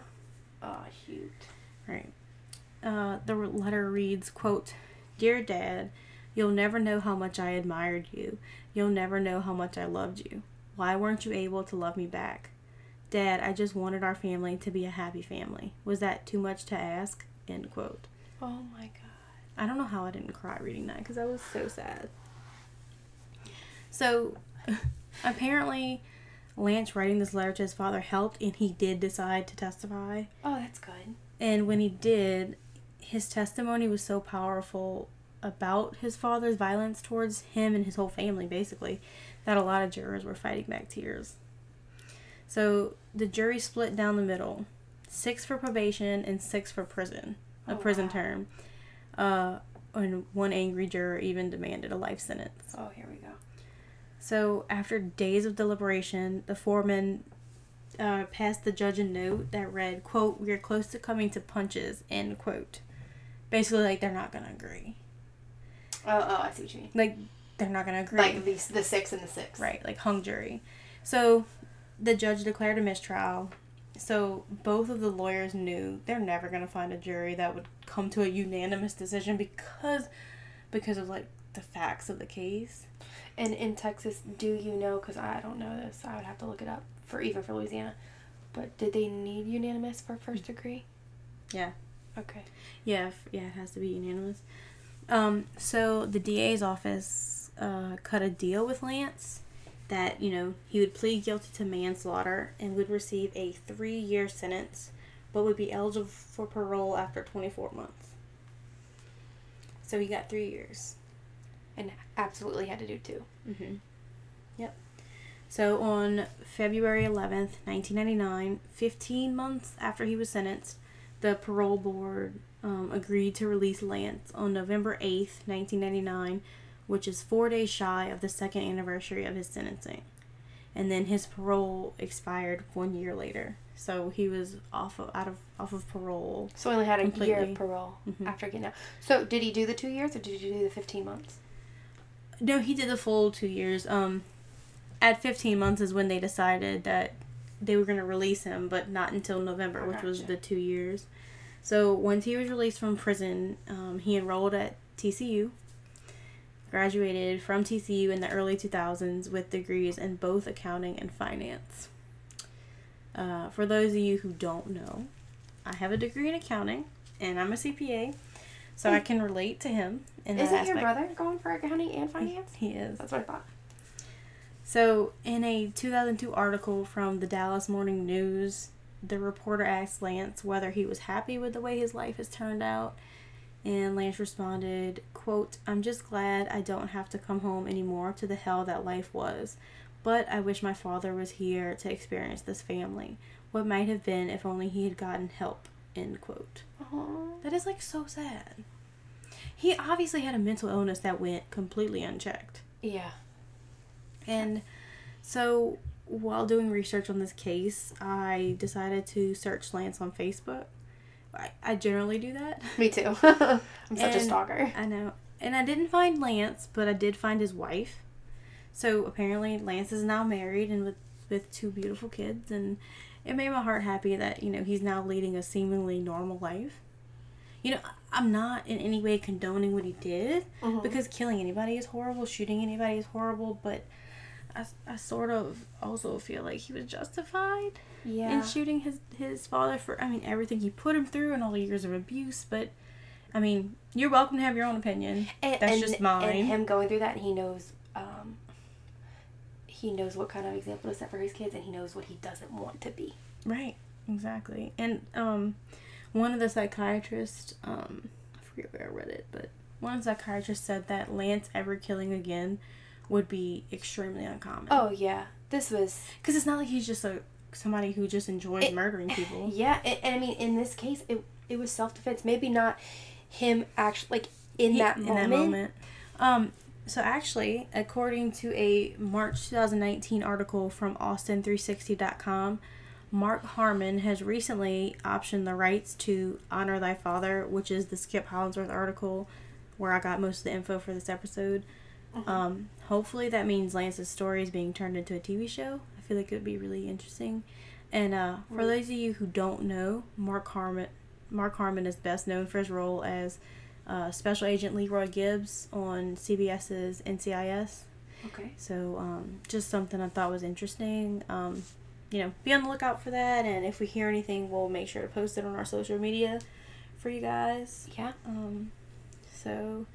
Oh shoot. Right. Uh, the letter reads, quote, Dear Dad, you'll never know how much I admired you. You'll never know how much I loved you. Why weren't you able to love me back? Dad, I just wanted our family to be a happy family. Was that too much to ask? End quote. Oh my god. I don't know how I didn't cry reading that because I was so sad. So, apparently, Lance writing this letter to his father helped, and he did decide to testify. Oh, that's good. And when he did, his testimony was so powerful about his father's violence towards him and his whole family, basically, that a lot of jurors were fighting back tears. So the jury split down the middle six for probation and six for prison, a Oh, prison wow. term. Uh, and one angry juror even demanded a life sentence. Oh, here we go. So, after days of deliberation, the foreman uh, passed the judge a note that read, quote, we are close to coming to punches, end quote. Basically, like, they're not going to agree. Oh, oh, I see what you mean. Like, they're not going to agree. Like the the six and the six. Right, like hung jury. So, the judge declared a mistrial. So, both of the lawyers knew they're never going to find a jury that would come to a unanimous decision because because of, like, the facts of the case. And in Texas, do you know? Because I don't know this. I would have to look it up for even for Louisiana. But did they need unanimous for first degree? Yeah. Okay. Yeah, f- yeah, it has to be unanimous. Um, so the DA's office uh, cut a deal with Lance that you know he would plead guilty to manslaughter and would receive a three-year sentence, but would be eligible for parole after 24 months. So he got three years. And absolutely had to do two. Mm-hmm. Yep. So on February 11th, 1999, 15 months after he was sentenced, the parole board um, agreed to release Lance on November 8th, 1999, which is four days shy of the second anniversary of his sentencing. And then his parole expired one year later. So he was off of, out of off of parole. So he only had a year of parole Mhm. after getting out. So did he do the two years or did he do the fifteen months? No, he did the full two years. Um, at 15 months is when they decided that they were going to release him, but not until November, which was the two years. So once he was released from prison, um, he enrolled at TCU, graduated from TCU in the early 2000s with degrees in both accounting and finance. Uh, for those of you who don't know, I have a degree in accounting and I'm a CPA, so I can relate to him. In that Isn't your aspect. brother going for accounting and finance? He is. That's what I thought. So, in a 2002 article from the Dallas Morning News, the reporter asked Lance whether he was happy with the way his life has turned out. And Lance responded, quote, I'm just glad I don't have to come home anymore to the hell that life was. But I wish my father was here to experience this family. What might have been if only he had gotten help. End quote. Aww. That is like so sad. He obviously had a mental illness that went completely unchecked. Yeah. And so while doing research on this case, I decided to search Lance on Facebook. I, I generally do that. Me too. I'm such a stalker. I know. And I didn't find Lance, but I did find his wife. So apparently Lance is now married and with, with two beautiful kids and it made my heart happy that, you know, he's now leading a seemingly normal life. You know, I'm not in any way condoning what he did Mhm. because killing anybody is horrible, shooting anybody is horrible, but I, I sort of also feel like he was justified Yeah. in shooting his his father for I mean everything he put him through and all the years of abuse, but I mean, you're welcome to have your own opinion. and, That's and, just mine. And him going through that, and he knows, um, he knows what kind of example to set for his kids, and he knows what he doesn't want to be. Right, exactly. And um, one of the psychiatrists, um, I forget where I read it, but one of the psychiatrists said that Lance ever killing again would be extremely uncommon. Oh yeah, this was because it's not like he's just a somebody who just enjoys It- murdering people. yeah, and, and I mean in this case, it it was self defense. Maybe not him actually like in He- that in moment. that moment. Um, so actually, according to a March 2019 article from Austin360.com, Mark Harmon has recently optioned the rights to Honor Thy Father, which is the Skip Hollandsworth article where I got most of the info for this episode. Um, hopefully that means Lance's story is being turned into a TV show. I feel like it would be really interesting. And uh, for those of you who don't know, Mark Harmon, Mark Harmon is best known for his role as uh, Special Agent Leroy Gibbs on CBS's NCIS. Okay. So um, just something I thought was interesting. Um, you know, be on the lookout for that, and if we hear anything, we'll make sure to post it on our social media for you guys. Yeah. Um, so,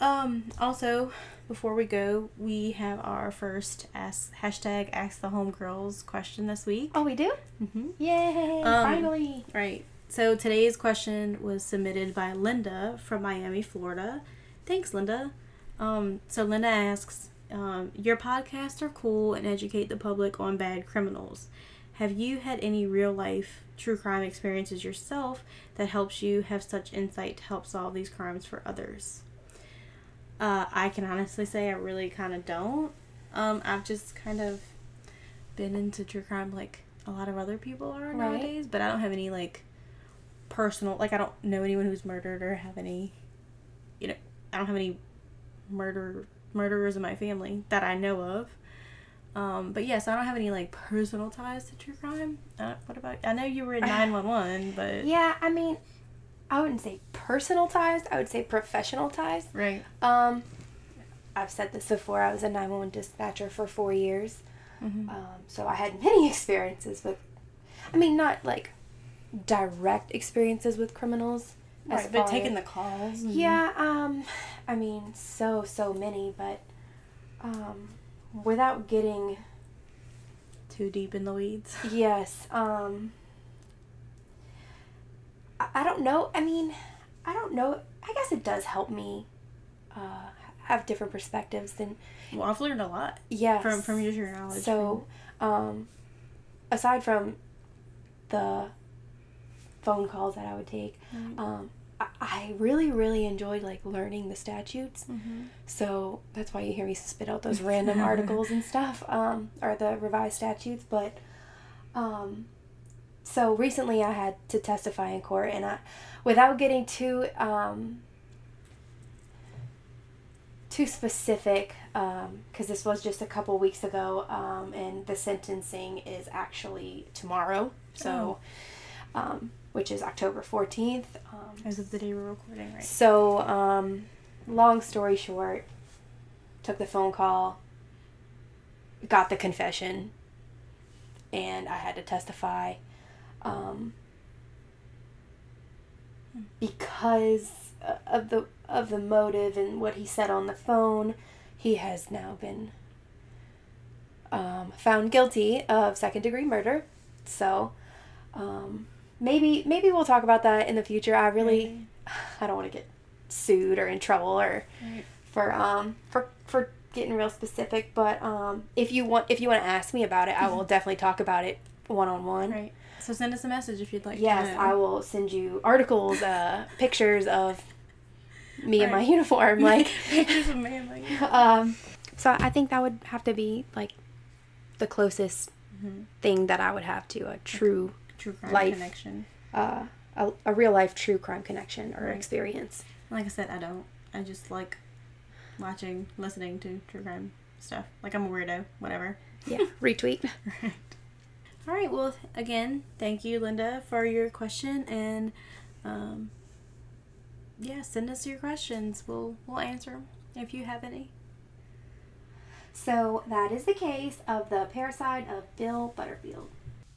um, also before we go, we have our first ask hashtag Ask the Homegirls question this week. Oh, we do. Mm-hmm. Yay! Um, finally. Right. So today's question was submitted by Linda from Miami, Florida. Thanks, Linda. Um, so Linda asks, um, "Your podcasts are cool and educate the public on bad criminals. Have you had any real life true crime experiences yourself that helps you have such insight to help solve these crimes for others?" Uh, I can honestly say I really kind of don't. Um, I've just kind of been into true crime like a lot of other people are Right. nowadays, but I don't have any like personal like I don't know anyone who's murdered or have any you know, I don't have any murder murderers in my family that I know of. Um, but yes, I don't have any like personal ties to true crime. Uh, what about? I know you were in nine one one, but Yeah, I mean, I wouldn't say personal ties. I would say professional ties. right. Um, I've said this before. I was a 911 dispatcher for four years. Mhm. Um, so I had many experiences with, I mean, not like direct experiences with criminals. Right, but taking the calls. and- Yeah, um, I mean, so, so many, but um, without getting, Too deep in the weeds. yes, um, I, I don't know. I mean, I don't know. I guess it does help me uh, have different perspectives than, Well, I've learned a lot yes. from from your knowledge. So, um, aside from the phone calls that I would take, Right. um, I, I really, really enjoyed like learning the statutes. Mhm. So that's why you hear me spit out those random articles and stuff, um, or the revised statutes. But, um, so recently I had to testify in court, and I, without getting too, um, too specific, because this was just a couple weeks ago, um, and the sentencing is actually tomorrow. So, um, which is October fourteenth. Um, as of the day we're recording, right? so, um, long story short, took the phone call, got the confession, and I had to testify. Um, because of the of the motive and what he said on the phone, he has now been um, found guilty of second degree murder. So, um, maybe maybe we'll talk about that in the future. I really I don't want to get sued or in trouble or Right. for um for for getting real specific, but um, if you want if you want to ask me about it, I will definitely talk about it one on one. Right. So send us a message if you'd like. Yes. I will send you articles, uh, pictures of me in my uniform, like. Pictures of me and my- um, so I think that would have to be like the closest Mhm. thing that I would have to a true, True crime Life. connection. uh, a, a real life true crime connection or Right. experience. Like I said, I don't. I just like watching, listening to true crime stuff. Like I'm a weirdo. Whatever. Yeah, retweet. All right. Well, again, thank you, Linda, for your question, and um, yeah, send us your questions. We'll we'll answer them if you have any. So that is the case of the parricide of Bill Butterfield.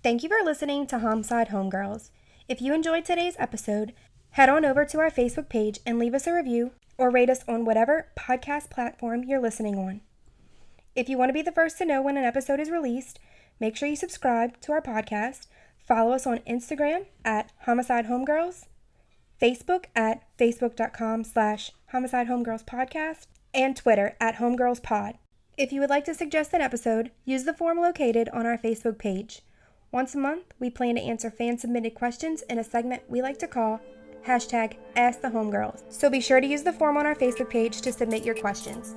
Thank you for listening to Homicide Homegirls. If you enjoyed today's episode, head on over to our Facebook page and leave us a review or rate us on whatever podcast platform you're listening on. If you want to be the first to know when an episode is released, make sure you subscribe to our podcast, follow us on Instagram at Homicide Homegirls, Facebook at facebook.com slash homicide homegirls podcast, and Twitter at homegirlspod. If you would like to suggest an episode, use the form located on our Facebook page. Once a month, we plan to answer fan submitted questions in a segment we like to call hashtag Ask the Homegirls. So be sure to use the form on our Facebook page to submit your questions.